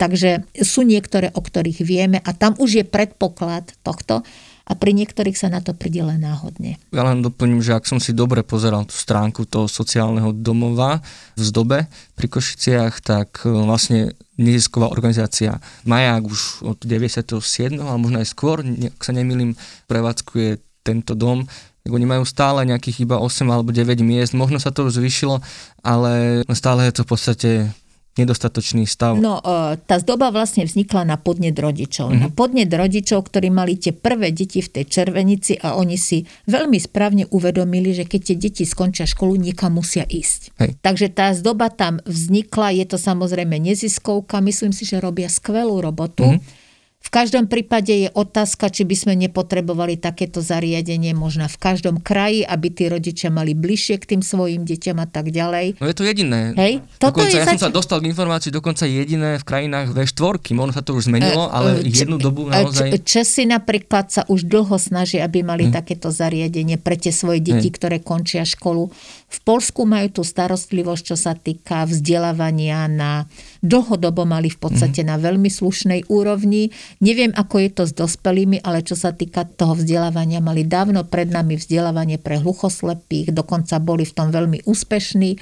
Takže sú niektoré, o ktorých vieme a tam už je predpoklad tohto a pri niektorých sa na to príde len náhodne. Ja len doplním, že ak som si dobre pozeral tú stránku toho sociálneho domova v Zdobe pri Košiciach, tak e, vlastne nezisková organizácia Maják už od 97. ale možno aj skôr, ak sa nemýlim, prevádzkuje tento dom oni majú stále nejakých iba 8 alebo 9 miest, možno sa to už zvyšilo, ale stále je to v podstate nedostatočný stav? No, e, tá zdoba vlastne vznikla na podnet rodičov. Mm-hmm. Na podnet rodičov, ktorí mali tie prvé deti v tej červenici a oni si veľmi správne uvedomili, že keď tie deti skončia školu, niekam musia ísť. Hej. Takže tá zdoba tam vznikla, je to samozrejme neziskovka, myslím si, že robia skvelú robotu. Mm-hmm v každom prípade je otázka, či by sme nepotrebovali takéto zariadenie možno v každom kraji, aby tí rodičia mali bližšie k tým svojim deťom a tak ďalej. No je to jediné. Hej? Toto dokonca, je ja zač- som sa dostal k informácii dokonca jediné v krajinách V4. Možno sa to už zmenilo, e, ale č- jednu dobu e, naozaj... Č- Česi napríklad sa už dlho snažia, aby mali hm. takéto zariadenie pre tie svoje deti, hm. ktoré končia školu. V Polsku majú tú starostlivosť, čo sa týka vzdelávania na dlhodobo mali v podstate mm-hmm. na veľmi slušnej úrovni. Neviem, ako je to s dospelými, ale čo sa týka toho vzdelávania, mali dávno pred nami vzdelávanie pre hluchoslepých, dokonca boli v tom veľmi úspešní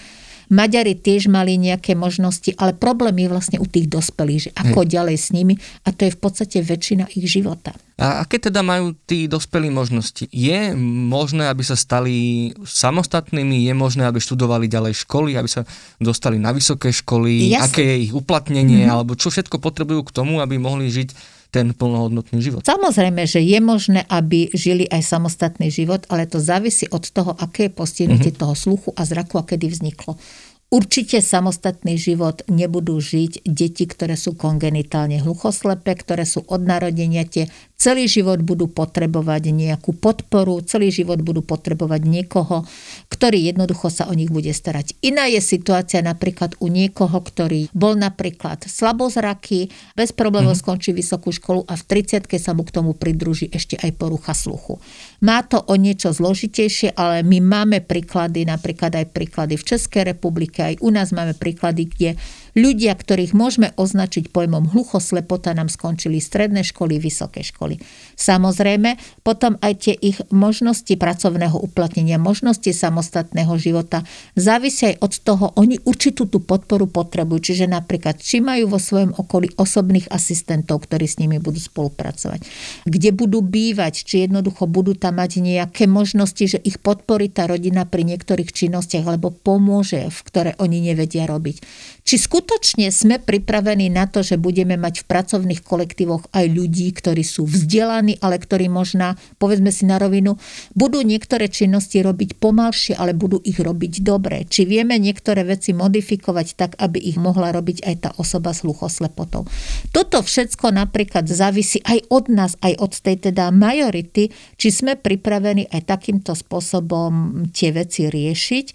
Maďari tiež mali nejaké možnosti, ale problém je vlastne u tých dospelých, že ako Hej. ďalej s nimi a to je v podstate väčšina ich života. A aké teda majú tí dospelí možnosti? Je možné, aby sa stali samostatnými? Je možné, aby študovali ďalej školy, aby sa dostali na vysoké školy? Jasne. Aké je ich uplatnenie? Mm-hmm. Alebo čo všetko potrebujú k tomu, aby mohli žiť ten plnohodnotný život. Samozrejme, že je možné, aby žili aj samostatný život, ale to závisí od toho, aké je postihnutie mm-hmm. toho sluchu a zraku a kedy vzniklo. Určite samostatný život nebudú žiť deti, ktoré sú kongenitálne hluchoslepe, ktoré sú od narodenia tie celý život budú potrebovať nejakú podporu, celý život budú potrebovať niekoho, ktorý jednoducho sa o nich bude starať. Iná je situácia napríklad u niekoho, ktorý bol napríklad slabozraký, bez problémov mm-hmm. skončí vysokú školu a v 30 sa mu k tomu pridruží ešte aj porucha sluchu. Má to o niečo zložitejšie, ale my máme príklady, napríklad aj príklady v Českej republike, aj u nás máme príklady, kde Ľudia, ktorých môžeme označiť pojmom hluchoslepota, nám skončili stredné školy, vysoké školy. Samozrejme, potom aj tie ich možnosti pracovného uplatnenia, možnosti samostatného života závisia aj od toho, oni určitú tú podporu potrebujú. Čiže napríklad, či majú vo svojom okolí osobných asistentov, ktorí s nimi budú spolupracovať, kde budú bývať, či jednoducho budú tam mať nejaké možnosti, že ich podporí tá rodina pri niektorých činnostiach, alebo pomôže, v ktoré oni nevedia robiť. Či skutočne sme pripravení na to, že budeme mať v pracovných kolektívoch aj ľudí, ktorí sú vzdelaní, ale ktorí možná, povedzme si na rovinu, budú niektoré činnosti robiť pomalšie, ale budú ich robiť dobre. Či vieme niektoré veci modifikovať tak, aby ich mohla robiť aj tá osoba s hluchoslepotou. Toto všetko napríklad závisí aj od nás, aj od tej teda majority, či sme pripravení aj takýmto spôsobom tie veci riešiť.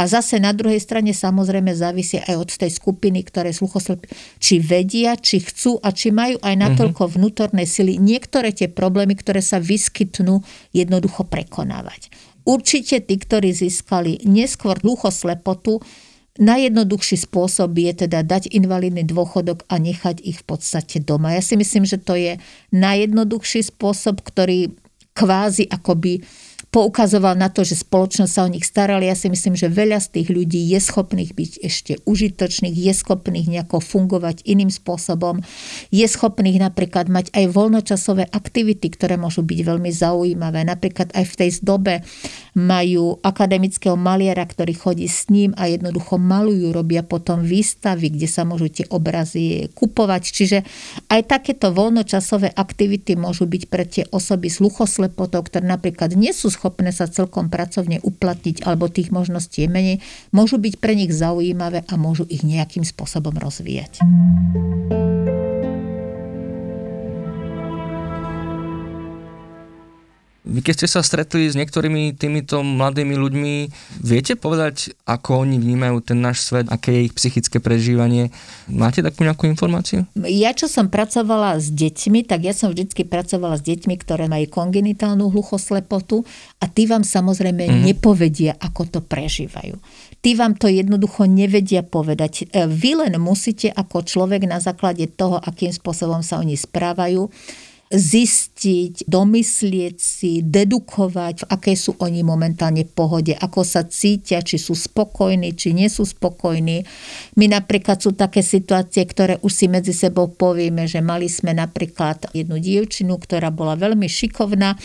A zase na druhej strane samozrejme závisí aj od tej skupiny, ktoré sluchoslepí, či vedia, či chcú a či majú aj natoľko mm-hmm. vnútornej sily niektoré tie problémy, ktoré sa vyskytnú, jednoducho prekonávať. Určite tí, ktorí získali neskôr hluchoslepotu, Najjednoduchší spôsob je teda dať invalidný dôchodok a nechať ich v podstate doma. Ja si myslím, že to je najjednoduchší spôsob, ktorý kvázi akoby poukazoval na to, že spoločnosť sa o nich starali. Ja si myslím, že veľa z tých ľudí je schopných byť ešte užitočných, je schopných nejako fungovať iným spôsobom, je schopných napríklad mať aj voľnočasové aktivity, ktoré môžu byť veľmi zaujímavé. Napríklad aj v tej dobe majú akademického maliara, ktorý chodí s ním a jednoducho malujú, robia potom výstavy, kde sa môžu tie obrazy kupovať. Čiže aj takéto voľnočasové aktivity môžu byť pre tie osoby sluchoslepotou, ktoré napríklad nie sú schopné sa celkom pracovne uplatniť alebo tých možností je menej, môžu byť pre nich zaujímavé a môžu ich nejakým spôsobom rozvíjať. Vy keď ste sa stretli s niektorými týmito mladými ľuďmi, viete povedať, ako oni vnímajú ten náš svet, aké je ich psychické prežívanie? Máte takú nejakú informáciu? Ja, čo som pracovala s deťmi, tak ja som vždy pracovala s deťmi, ktoré majú kongenitálnu hluchoslepotu a tí vám samozrejme mm-hmm. nepovedia, ako to prežívajú. Tí vám to jednoducho nevedia povedať. E, vy len musíte ako človek na základe toho, akým spôsobom sa oni správajú, zistiť, domyslieť si, dedukovať, v aké sú oni momentálne pohode, ako sa cítia, či sú spokojní, či nie sú spokojní. My napríklad sú také situácie, ktoré už si medzi sebou povieme, že mali sme napríklad jednu dievčinu, ktorá bola veľmi šikovná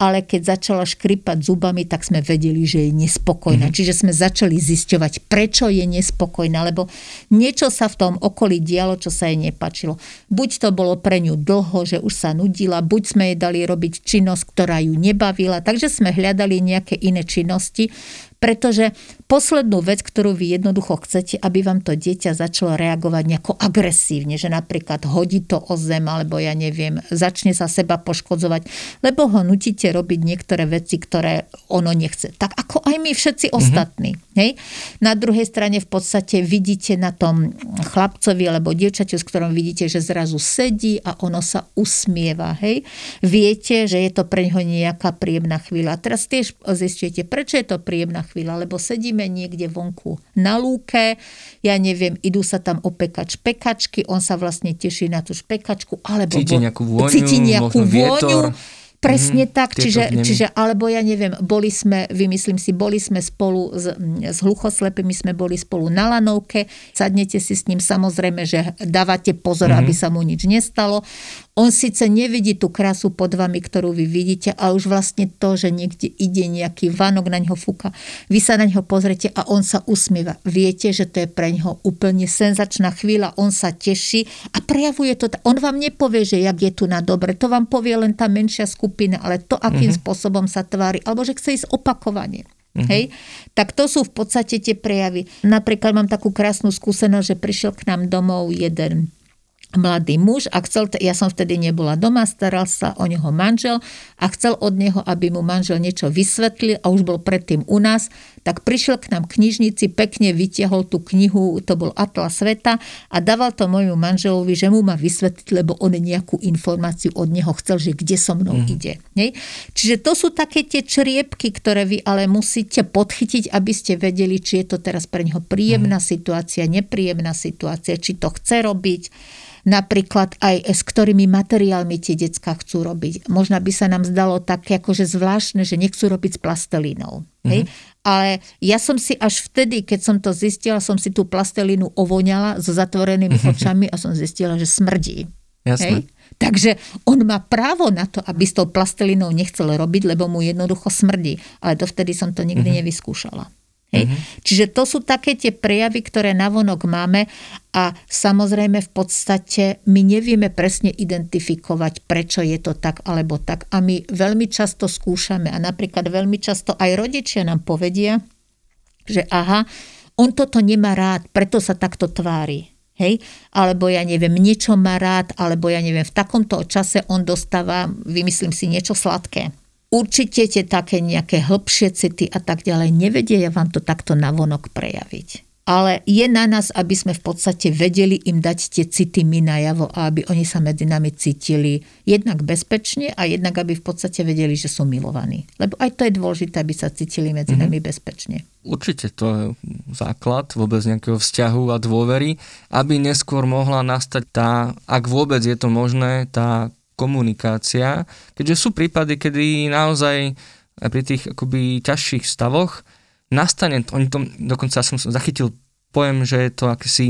ale keď začala škripať zubami, tak sme vedeli, že je nespokojná. Mm-hmm. Čiže sme začali zisťovať, prečo je nespokojná, lebo niečo sa v tom okolí dialo, čo sa jej nepačilo. Buď to bolo pre ňu dlho, že už sa nudila, buď sme jej dali robiť činnosť, ktorá ju nebavila, takže sme hľadali nejaké iné činnosti, pretože poslednú vec, ktorú vy jednoducho chcete, aby vám to dieťa začalo reagovať nejako agresívne, že napríklad hodí to o zem, alebo ja neviem, začne sa seba poškodzovať, lebo ho nutíte robiť niektoré veci, ktoré ono nechce. Tak ako aj my všetci mm-hmm. ostatní. Hej? Na druhej strane v podstate vidíte na tom chlapcovi alebo dievčaťu, s ktorom vidíte, že zrazu sedí a ono sa usmieva. Hej? Viete, že je to pre neho nejaká príjemná chvíľa. A teraz tiež zistujete, prečo je to príjemná chvíľa, lebo sedíme niekde vonku na lúke, ja neviem, idú sa tam opekať špekačky, on sa vlastne teší na tú špekačku, alebo cíti nejakú vôňu, cíti nejakú vôňu, Presne mm, tak, čiže, čiže, alebo ja neviem, boli sme, vymyslím si, boli sme spolu s, s hluchoslepými, sme boli spolu na lanovke, sadnete si s ním, samozrejme, že dávate pozor, mm-hmm. aby sa mu nič nestalo. On síce nevidí tú krásu pod vami, ktorú vy vidíte, ale už vlastne to, že niekde ide nejaký vanok na ňo fúka, vy sa na ňo pozrete a on sa usmieva. Viete, že to je pre ňoho úplne senzačná chvíľa, on sa teší a prejavuje to. On vám nepovie, že jak je tu na dobre, to vám povie len tá menšia skupina, ale to, akým mm-hmm. spôsobom sa tvári, alebo že chce ísť opakovanie. Uh-huh. Hej? Tak to sú v podstate tie prejavy. Napríklad mám takú krásnu skúsenosť, že prišiel k nám domov jeden mladý muž a chcel, ja som vtedy nebola doma, staral sa o neho manžel a chcel od neho, aby mu manžel niečo vysvetlil a už bol predtým u nás, tak prišiel k nám knižnici, pekne vytiahol tú knihu, to bol Atlas sveta a dával to môjmu manželovi, že mu má vysvetliť, lebo on nejakú informáciu od neho chcel, že kde so mnou mm. ide. Nie? Čiže to sú také tie čriepky, ktoré vy ale musíte podchytiť, aby ste vedeli, či je to teraz pre neho príjemná mm. situácia, nepríjemná situácia, či to chce robiť napríklad aj s ktorými materiálmi tie decka chcú robiť. Možno by sa nám zdalo také akože zvláštne, že nechcú robiť s plastelínou. Mm-hmm. Ale ja som si až vtedy, keď som to zistila, som si tú plastelínu ovoňala so zatvorenými očami a som zistila, že smrdí. Jasne. Hej? Takže on má právo na to, aby s tou plastelinou nechcel robiť, lebo mu jednoducho smrdí. Ale dovtedy som to nikdy mm-hmm. nevyskúšala. Hej. Mm-hmm. Čiže to sú také tie prejavy, ktoré navonok máme a samozrejme v podstate my nevieme presne identifikovať, prečo je to tak alebo tak. A my veľmi často skúšame a napríklad veľmi často aj rodičia nám povedia, že aha, on toto nemá rád, preto sa takto tvári. Hej? Alebo ja neviem, niečo má rád, alebo ja neviem, v takomto čase on dostáva, vymyslím si, niečo sladké určite tie také nejaké hĺbšie city a tak ďalej nevedia vám to takto navonok prejaviť. Ale je na nás, aby sme v podstate vedeli im dať tie city my najavo a aby oni sa medzi nami cítili jednak bezpečne a jednak aby v podstate vedeli, že sú milovaní. Lebo aj to je dôležité, aby sa cítili medzi mm-hmm. nami bezpečne. Určite to je základ vôbec nejakého vzťahu a dôvery, aby neskôr mohla nastať tá, ak vôbec je to možné, tá komunikácia, keďže sú prípady, kedy naozaj pri tých akoby ťažších stavoch nastane, oni to, dokonca som zachytil pojem, že je to akési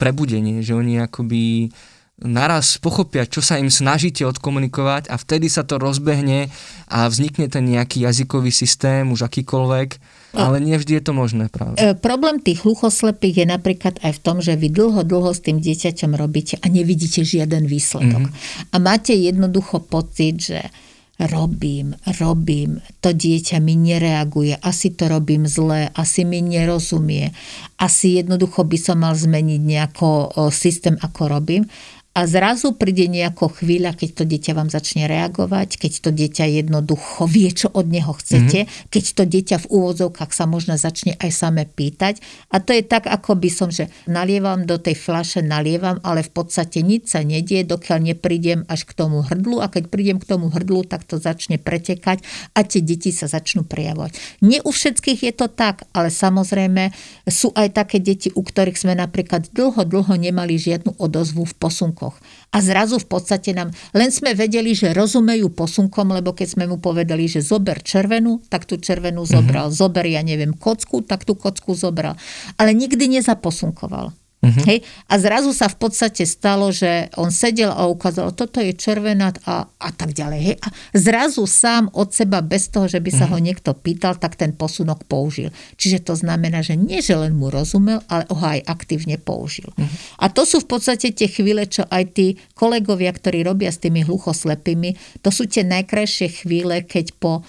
prebudenie, že oni akoby naraz pochopia, čo sa im snažíte odkomunikovať a vtedy sa to rozbehne a vznikne ten nejaký jazykový systém, už akýkoľvek, ale nie vždy je to možné práve. E, problém tých hluchoslepých je napríklad aj v tom, že vy dlho, dlho s tým dieťaťom robíte a nevidíte žiaden výsledok. Mm-hmm. A máte jednoducho pocit, že robím, robím, to dieťa mi nereaguje, asi to robím zle, asi mi nerozumie, asi jednoducho by som mal zmeniť nejako systém, ako robím a zrazu príde nejako chvíľa, keď to dieťa vám začne reagovať, keď to dieťa jednoducho vie, čo od neho chcete, mm-hmm. keď to dieťa v úvodzovkách sa možno začne aj same pýtať. A to je tak, ako by som, že nalievam do tej flaše, nalievam, ale v podstate nič sa nedie, dokiaľ neprídem až k tomu hrdlu a keď prídem k tomu hrdlu, tak to začne pretekať a tie deti sa začnú prejavovať. Nie u všetkých je to tak, ale samozrejme sú aj také deti, u ktorých sme napríklad dlho, dlho nemali žiadnu odozvu v posunku posunkoch. A zrazu v podstate nám, len sme vedeli, že rozumejú posunkom, lebo keď sme mu povedali, že zober červenú, tak tú červenú zobral. Mm-hmm. Zober, ja neviem, kocku, tak tú kocku zobral. Ale nikdy nezaposunkoval. Uh-huh. Hej? A zrazu sa v podstate stalo, že on sedel a ukázal, toto je červená a, a tak ďalej. Hej? A zrazu sám od seba, bez toho, že by sa uh-huh. ho niekto pýtal, tak ten posunok použil. Čiže to znamená, že nie, že len mu rozumel, ale ho aj aktívne použil. Uh-huh. A to sú v podstate tie chvíle, čo aj tí kolegovia, ktorí robia s tými hluchoslepými, to sú tie najkrajšie chvíle, keď po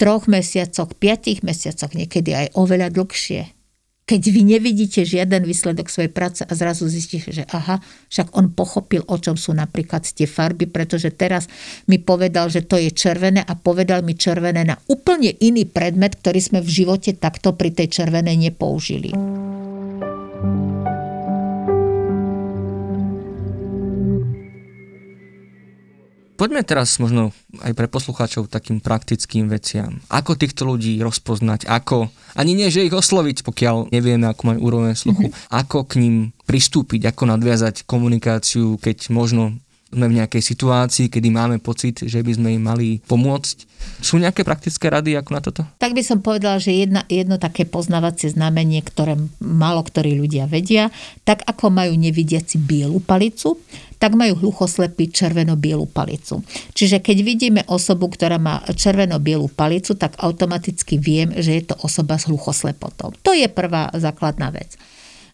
troch mesiacoch, piatich mesiacoch, niekedy aj oveľa dlhšie, keď vy nevidíte žiaden výsledok svojej práce a zrazu zistíte, že aha, však on pochopil, o čom sú napríklad tie farby, pretože teraz mi povedal, že to je červené a povedal mi červené na úplne iný predmet, ktorý sme v živote takto pri tej červenej nepoužili. Poďme teraz možno aj pre poslucháčov takým praktickým veciam. Ako týchto ľudí rozpoznať, ako, ani nie, že ich osloviť, pokiaľ nevieme, ako majú úroveň sluchu, mm-hmm. ako k ním pristúpiť, ako nadviazať komunikáciu, keď možno sme v nejakej situácii, kedy máme pocit, že by sme im mali pomôcť. Sú nejaké praktické rady ako na toto? Tak by som povedala, že jedna, jedno také poznávacie znamenie, ktoré málo ktorí ľudia vedia, tak ako majú nevidiaci bielu palicu, tak majú hluchoslepí červeno-bielu palicu. Čiže keď vidíme osobu, ktorá má červeno-bielu palicu, tak automaticky viem, že je to osoba s hluchoslepotou. To je prvá základná vec.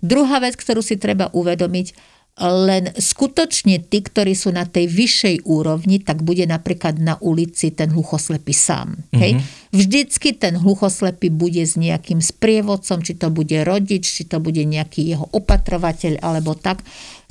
Druhá vec, ktorú si treba uvedomiť, len skutočne tí, ktorí sú na tej vyššej úrovni, tak bude napríklad na ulici ten hluchoslepý sám. Mm-hmm. Hej? Vždycky ten hluchoslepý bude s nejakým sprievodcom, či to bude rodič, či to bude nejaký jeho opatrovateľ alebo tak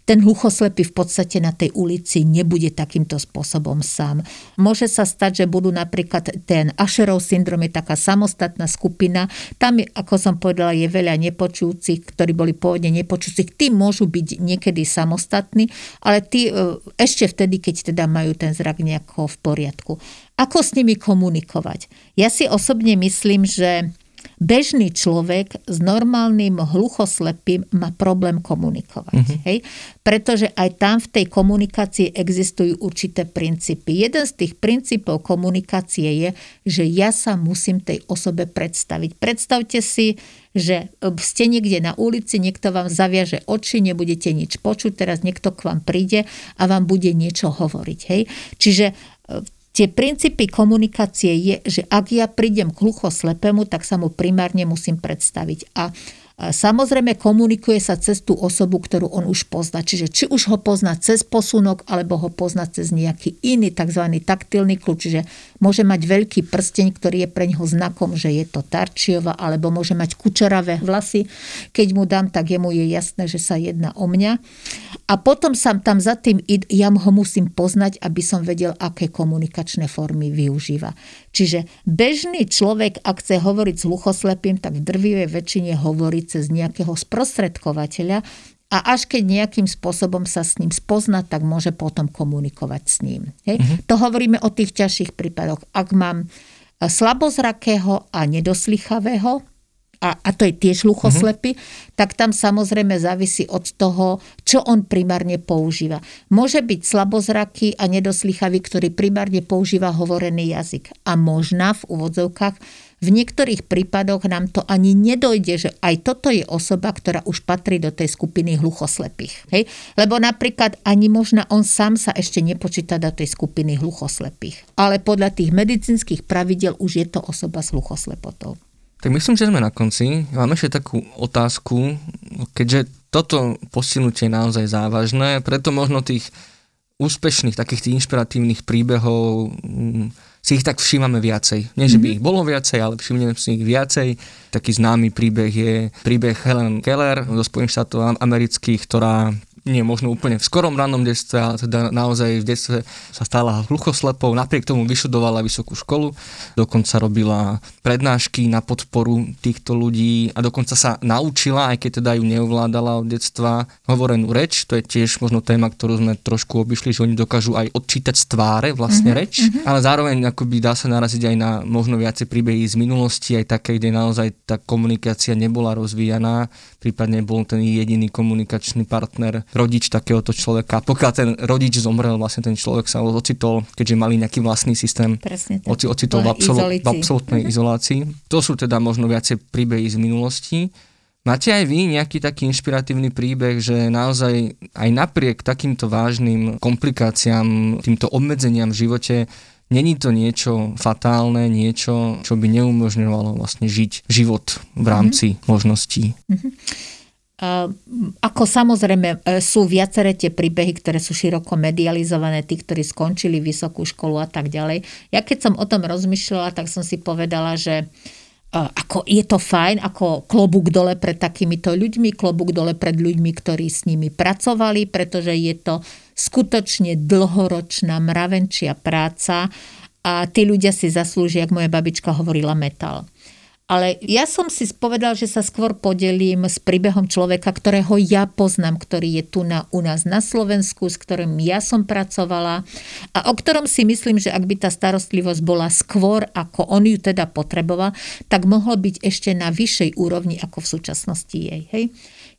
ten hluchoslepý v podstate na tej ulici nebude takýmto spôsobom sám. Môže sa stať, že budú napríklad ten Asherov syndrom je taká samostatná skupina. Tam, ako som povedala, je veľa nepočujúcich, ktorí boli pôvodne nepočujúcich. Tí môžu byť niekedy samostatní, ale tí e, ešte vtedy, keď teda majú ten zrak nejako v poriadku. Ako s nimi komunikovať? Ja si osobne myslím, že bežný človek s normálnym hluchoslepým má problém komunikovať. Mm-hmm. Hej? Pretože aj tam v tej komunikácii existujú určité princípy. Jeden z tých princípov komunikácie je, že ja sa musím tej osobe predstaviť. Predstavte si, že ste niekde na ulici, niekto vám zaviaže oči, nebudete nič počuť, teraz niekto k vám príde a vám bude niečo hovoriť. Hej? Čiže Tie princípy komunikácie je, že ak ja prídem k hluchoslepému, tak sa mu primárne musím predstaviť. A Samozrejme komunikuje sa cez tú osobu, ktorú on už pozná. Čiže či už ho pozná cez posunok, alebo ho pozná cez nejaký iný tzv. taktilný kľúč. Čiže môže mať veľký prsteň, ktorý je pre neho znakom, že je to Tarčiova, alebo môže mať kučeravé vlasy. Keď mu dám, tak jemu je jasné, že sa jedná o mňa. A potom sa tam za tým, ja ho musím poznať, aby som vedel, aké komunikačné formy využíva. Čiže bežný človek, ak chce hovoriť s hluchoslepým, tak v drvivej väčšine hovorí cez nejakého sprostredkovateľa a až keď nejakým spôsobom sa s ním spozna, tak môže potom komunikovať s ním. Hej? Mm-hmm. To hovoríme o tých ťažších prípadoch. Ak mám e, slabozrakého a nedoslychavého, a, a to je tiež hluchoslepý, mm-hmm. tak tam samozrejme závisí od toho, čo on primárne používa. Môže byť slabozraký a nedoslychavý, ktorý primárne používa hovorený jazyk. A možná v úvodzovkách v niektorých prípadoch nám to ani nedojde, že aj toto je osoba, ktorá už patrí do tej skupiny hluchoslepých. Hej? Lebo napríklad ani možno on sám sa ešte nepočíta do tej skupiny hluchoslepých. Ale podľa tých medicínskych pravidel už je to osoba s hluchoslepotou. Tak myslím, že sme na konci. Mám ešte takú otázku, keďže toto postihnutie je naozaj závažné, preto možno tých úspešných, takých tých inšpiratívnych príbehov mm, si ich tak všímame viacej. Nie, že by mm-hmm. ich bolo viacej, ale všimneme si ich viacej. Taký známy príbeh je príbeh Helen Keller zo Spojených štátov amerických, ktorá nie možno úplne v skorom rannom detstve, ale teda naozaj v detstve sa stala hluchoslepou, napriek tomu vyšudovala vysokú školu, dokonca robila prednášky na podporu týchto ľudí a dokonca sa naučila, aj keď teda ju neovládala od detstva, hovorenú reč, to je tiež možno téma, ktorú sme trošku obišli, že oni dokážu aj odčítať z tváre vlastne mm-hmm, reč, mm-hmm. ale zároveň akoby dá sa naraziť aj na možno viacej príbehy z minulosti, aj také, kde naozaj tá komunikácia nebola rozvíjaná, prípadne bol ten jediný komunikačný partner rodič takéhoto človeka. Pokiaľ ten rodič zomrel, vlastne ten človek sa ocitol, keďže mali nejaký vlastný systém, Presne tak. ocitol v, absol- v absolútnej uh-huh. izolácii. To sú teda možno viacej príbehy z minulosti. Máte aj vy nejaký taký inšpiratívny príbeh, že naozaj aj napriek takýmto vážnym komplikáciám, týmto obmedzeniam v živote, není to niečo fatálne, niečo, čo by neumožňovalo vlastne žiť život v rámci mm-hmm. možností? Mm-hmm. Ako samozrejme e, sú viaceré tie príbehy, ktoré sú široko medializované, tí, ktorí skončili vysokú školu a tak ďalej. Ja keď som o tom rozmýšľala, tak som si povedala, že e, ako je to fajn, ako klobúk dole pred takýmito ľuďmi, klobúk dole pred ľuďmi, ktorí s nimi pracovali, pretože je to skutočne dlhoročná mravenčia práca a tí ľudia si zaslúžia, ako moja babička hovorila, metal. Ale ja som si spovedal, že sa skôr podelím s príbehom človeka, ktorého ja poznám, ktorý je tu na, u nás na Slovensku, s ktorým ja som pracovala a o ktorom si myslím, že ak by tá starostlivosť bola skôr, ako on ju teda potreboval, tak mohlo byť ešte na vyššej úrovni, ako v súčasnosti jej. Hej?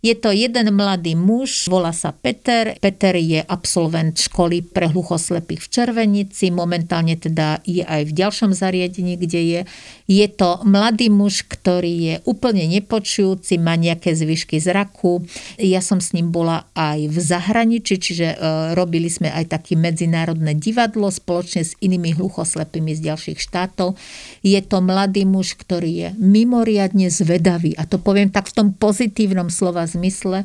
Je to jeden mladý muž, volá sa Peter. Peter je absolvent školy pre hluchoslepých v Červenici, momentálne teda je aj v ďalšom zariadení, kde je. Je to mladý muž, ktorý je úplne nepočujúci, má nejaké zvyšky zraku. Ja som s ním bola aj v zahraničí, čiže e, robili sme aj také medzinárodné divadlo spoločne s inými hluchoslepými z ďalších štátov. Je to mladý muž, ktorý je mimoriadne zvedavý a to poviem tak v tom pozitívnom slova zmysle,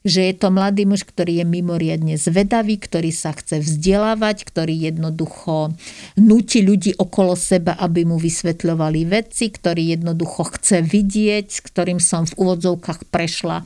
že je to mladý muž, ktorý je mimoriadne zvedavý, ktorý sa chce vzdelávať, ktorý jednoducho nutí ľudí okolo seba, aby mu vysvetľovali veci, ktorý jednoducho chce vidieť, s ktorým som v úvodzovkách prešla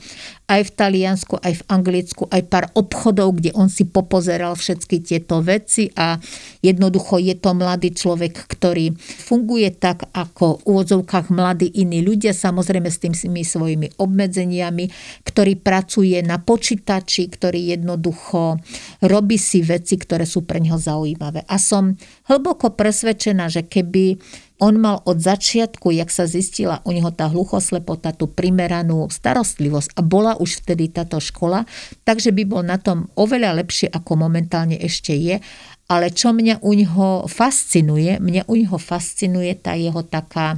aj v Taliansku, aj v Anglicku, aj pár obchodov, kde on si popozeral všetky tieto veci a jednoducho je to mladý človek, ktorý funguje tak, ako v úvodzovkách mladí iní ľudia, samozrejme s tými svojimi obmedzeniami, ktorý pracuje na počítači, ktorý jednoducho robí si veci, ktoré sú pre neho zaujímavé. A som hlboko presvedčená, že keby on mal od začiatku, jak sa zistila u neho tá hluchoslepota, tú primeranú starostlivosť a bola už vtedy táto škola, takže by bol na tom oveľa lepšie, ako momentálne ešte je. Ale čo mňa u neho fascinuje, mňa u neho fascinuje tá jeho taká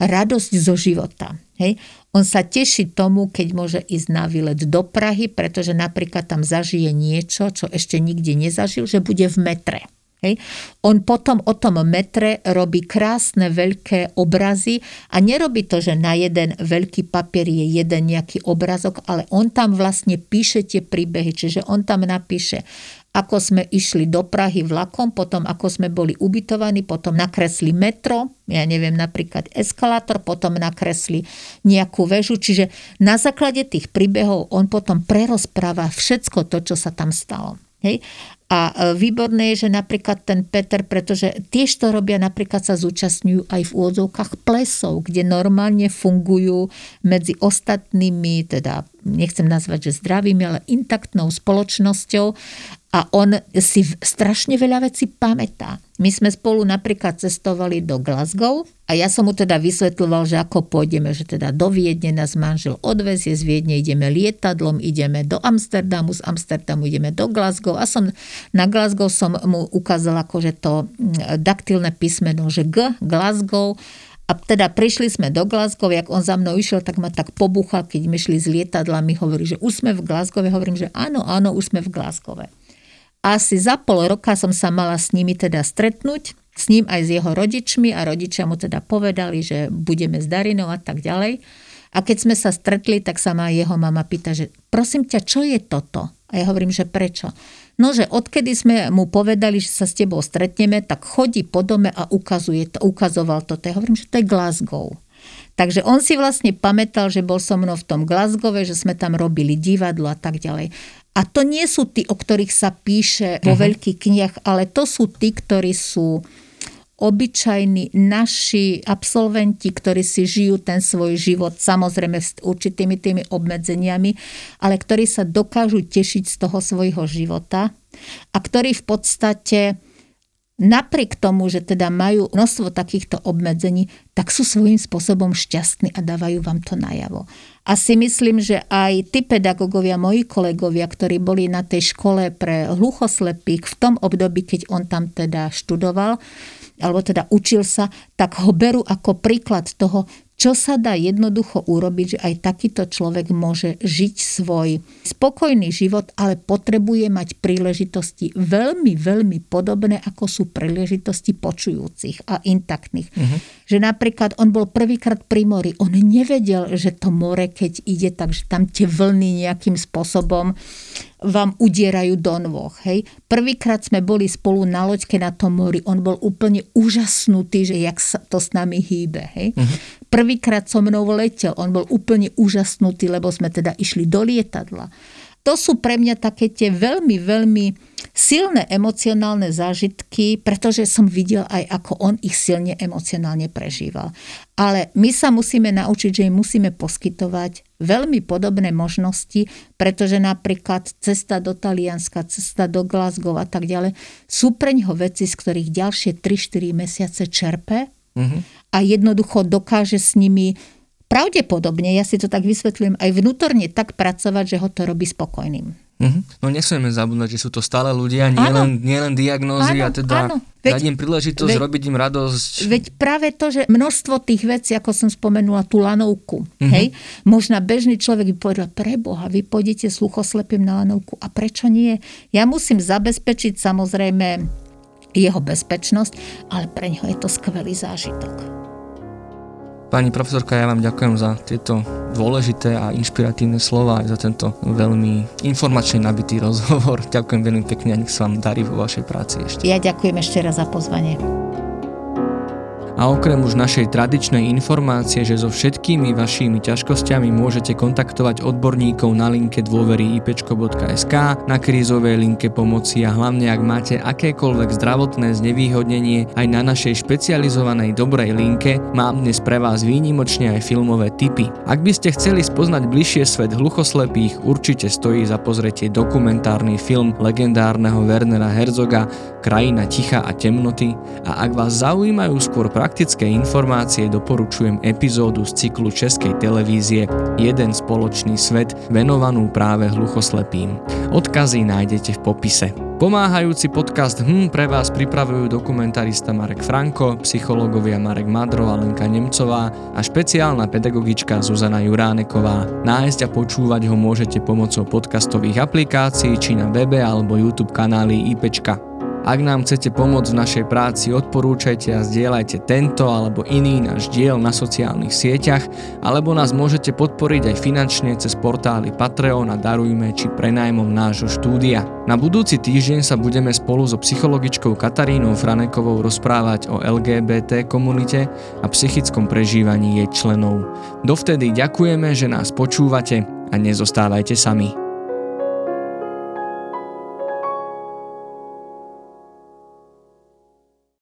radosť zo života. Hej? On sa teší tomu, keď môže ísť na výlet do Prahy, pretože napríklad tam zažije niečo, čo ešte nikde nezažil, že bude v metre. Hej. On potom o tom metre robí krásne veľké obrazy a nerobí to, že na jeden veľký papier je jeden nejaký obrazok, ale on tam vlastne píše tie príbehy, čiže on tam napíše, ako sme išli do Prahy vlakom, potom ako sme boli ubytovaní, potom nakresli metro, ja neviem, napríklad eskalátor, potom nakresli nejakú väžu, čiže na základe tých príbehov on potom prerozpráva všetko to, čo sa tam stalo. Hej? A e, výborné je, že napríklad ten Peter, pretože tiež to robia, napríklad sa zúčastňujú aj v úvodzovkách plesov, kde normálne fungujú medzi ostatnými, teda nechcem nazvať, že zdravými, ale intaktnou spoločnosťou a on si strašne veľa vecí pamätá. My sme spolu napríklad cestovali do Glasgow a ja som mu teda vysvetľoval, že ako pôjdeme, že teda do Viedne nás manžel odvezie, z Viedne ideme lietadlom, ideme do Amsterdamu, z Amsterdamu ideme do Glasgow a som na Glasgow som mu ukázal akože to mm, daktilné písmeno, že G, Glasgow a teda prišli sme do Glasgow, jak on za mnou išiel, tak ma tak pobuchal, keď my šli z lietadla, mi hovorí, že už sme v Glasgow, hovorím, že áno, áno, už sme v Glasgow. Asi za pol roka som sa mala s nimi teda stretnúť, s ním aj s jeho rodičmi a rodičia mu teda povedali, že budeme s Darinou a tak ďalej. A keď sme sa stretli, tak sa ma jeho mama pýta, že prosím ťa, čo je toto? A ja hovorím, že prečo? No, že odkedy sme mu povedali, že sa s tebou stretneme, tak chodí po dome a ukazuje to, ukazoval to. Ja hovorím, že to je Glasgow. Takže on si vlastne pamätal, že bol so mnou v tom Glasgowe, že sme tam robili divadlo a tak ďalej. A to nie sú tí, o ktorých sa píše vo uh-huh. veľkých knihách, ale to sú tí, ktorí sú obyčajní naši absolventi, ktorí si žijú ten svoj život, samozrejme s určitými tými obmedzeniami, ale ktorí sa dokážu tešiť z toho svojho života a ktorí v podstate napriek tomu, že teda majú množstvo takýchto obmedzení, tak sú svojím spôsobom šťastní a dávajú vám to najavo. A si myslím, že aj tí pedagógovia, moji kolegovia, ktorí boli na tej škole pre hluchoslepých v tom období, keď on tam teda študoval, alebo teda učil sa, tak ho berú ako príklad toho, čo sa dá jednoducho urobiť, že aj takýto človek môže žiť svoj spokojný život, ale potrebuje mať príležitosti veľmi, veľmi podobné, ako sú príležitosti počujúcich a intaktných. Uh-huh. Že napríklad on bol prvýkrát pri mori, on nevedel, že to more, keď ide, takže tam tie vlny nejakým spôsobom vám udierajú do nôh. Hej. Prvýkrát sme boli spolu na loďke na tom mori, on bol úplne úžasnutý, že jak sa to s nami hýbe. Hej. Uh-huh. Prvýkrát so mnou letel, on bol úplne úžasnutý, lebo sme teda išli do lietadla. To sú pre mňa také tie veľmi, veľmi silné emocionálne zážitky, pretože som videl aj, ako on ich silne emocionálne prežíval. Ale my sa musíme naučiť, že im musíme poskytovať veľmi podobné možnosti, pretože napríklad cesta do Talianska, cesta do Glasgow a tak ďalej sú pre ňoho veci, z ktorých ďalšie 3-4 mesiace čerpe uh-huh. A jednoducho dokáže s nimi pravdepodobne, ja si to tak vysvetlím, aj vnútorne tak pracovať, že ho to robí spokojným. Uh-huh. No nesmieme zabúdať, že sú to stále ľudia, nielen nie len diagnózy áno, a teda áno. Veď, dať im príležitosť, veď, robiť im radosť. Veď práve to, že množstvo tých vecí, ako som spomenula, tú lanovku, uh-huh. hej, možno bežný človek by povedal, preboha, vy pôjdete sluchoslepým na lanovku a prečo nie? Ja musím zabezpečiť samozrejme jeho bezpečnosť, ale pre ňo je to skvelý zážitok. Pani profesorka, ja vám ďakujem za tieto dôležité a inšpiratívne slova aj za tento veľmi informačne nabitý rozhovor. Ďakujem veľmi pekne a nech sa vám darí vo vašej práci ešte. Ja ďakujem ešte raz za pozvanie. A okrem už našej tradičnej informácie, že so všetkými vašimi ťažkosťami môžete kontaktovať odborníkov na linke dôvery ipečko.sk, na krízovej linke pomoci a hlavne ak máte akékoľvek zdravotné znevýhodnenie aj na našej špecializovanej dobrej linke, mám dnes pre vás výnimočne aj filmové tipy. Ak by ste chceli spoznať bližšie svet hluchoslepých, určite stojí za pozretie dokumentárny film legendárneho Wernera Herzoga Krajina ticha a temnoty a ak vás zaujímajú skôr praktické informácie doporučujem epizódu z cyklu Českej televízie Jeden spoločný svet venovanú práve hluchoslepým. Odkazy nájdete v popise. Pomáhajúci podcast HM pre vás pripravujú dokumentarista Marek Franko, psychológovia Marek Madro a Lenka Nemcová a špeciálna pedagogička Zuzana Juráneková. Nájsť a počúvať ho môžete pomocou podcastových aplikácií či na webe alebo YouTube kanály IPčka. Ak nám chcete pomôcť v našej práci, odporúčajte a zdieľajte tento alebo iný náš diel na sociálnych sieťach, alebo nás môžete podporiť aj finančne cez portály Patreon a Darujme či prenajmom nášho štúdia. Na budúci týždeň sa budeme spolu so psychologičkou Katarínou Franekovou rozprávať o LGBT komunite a psychickom prežívaní jej členov. Dovtedy ďakujeme, že nás počúvate a nezostávajte sami.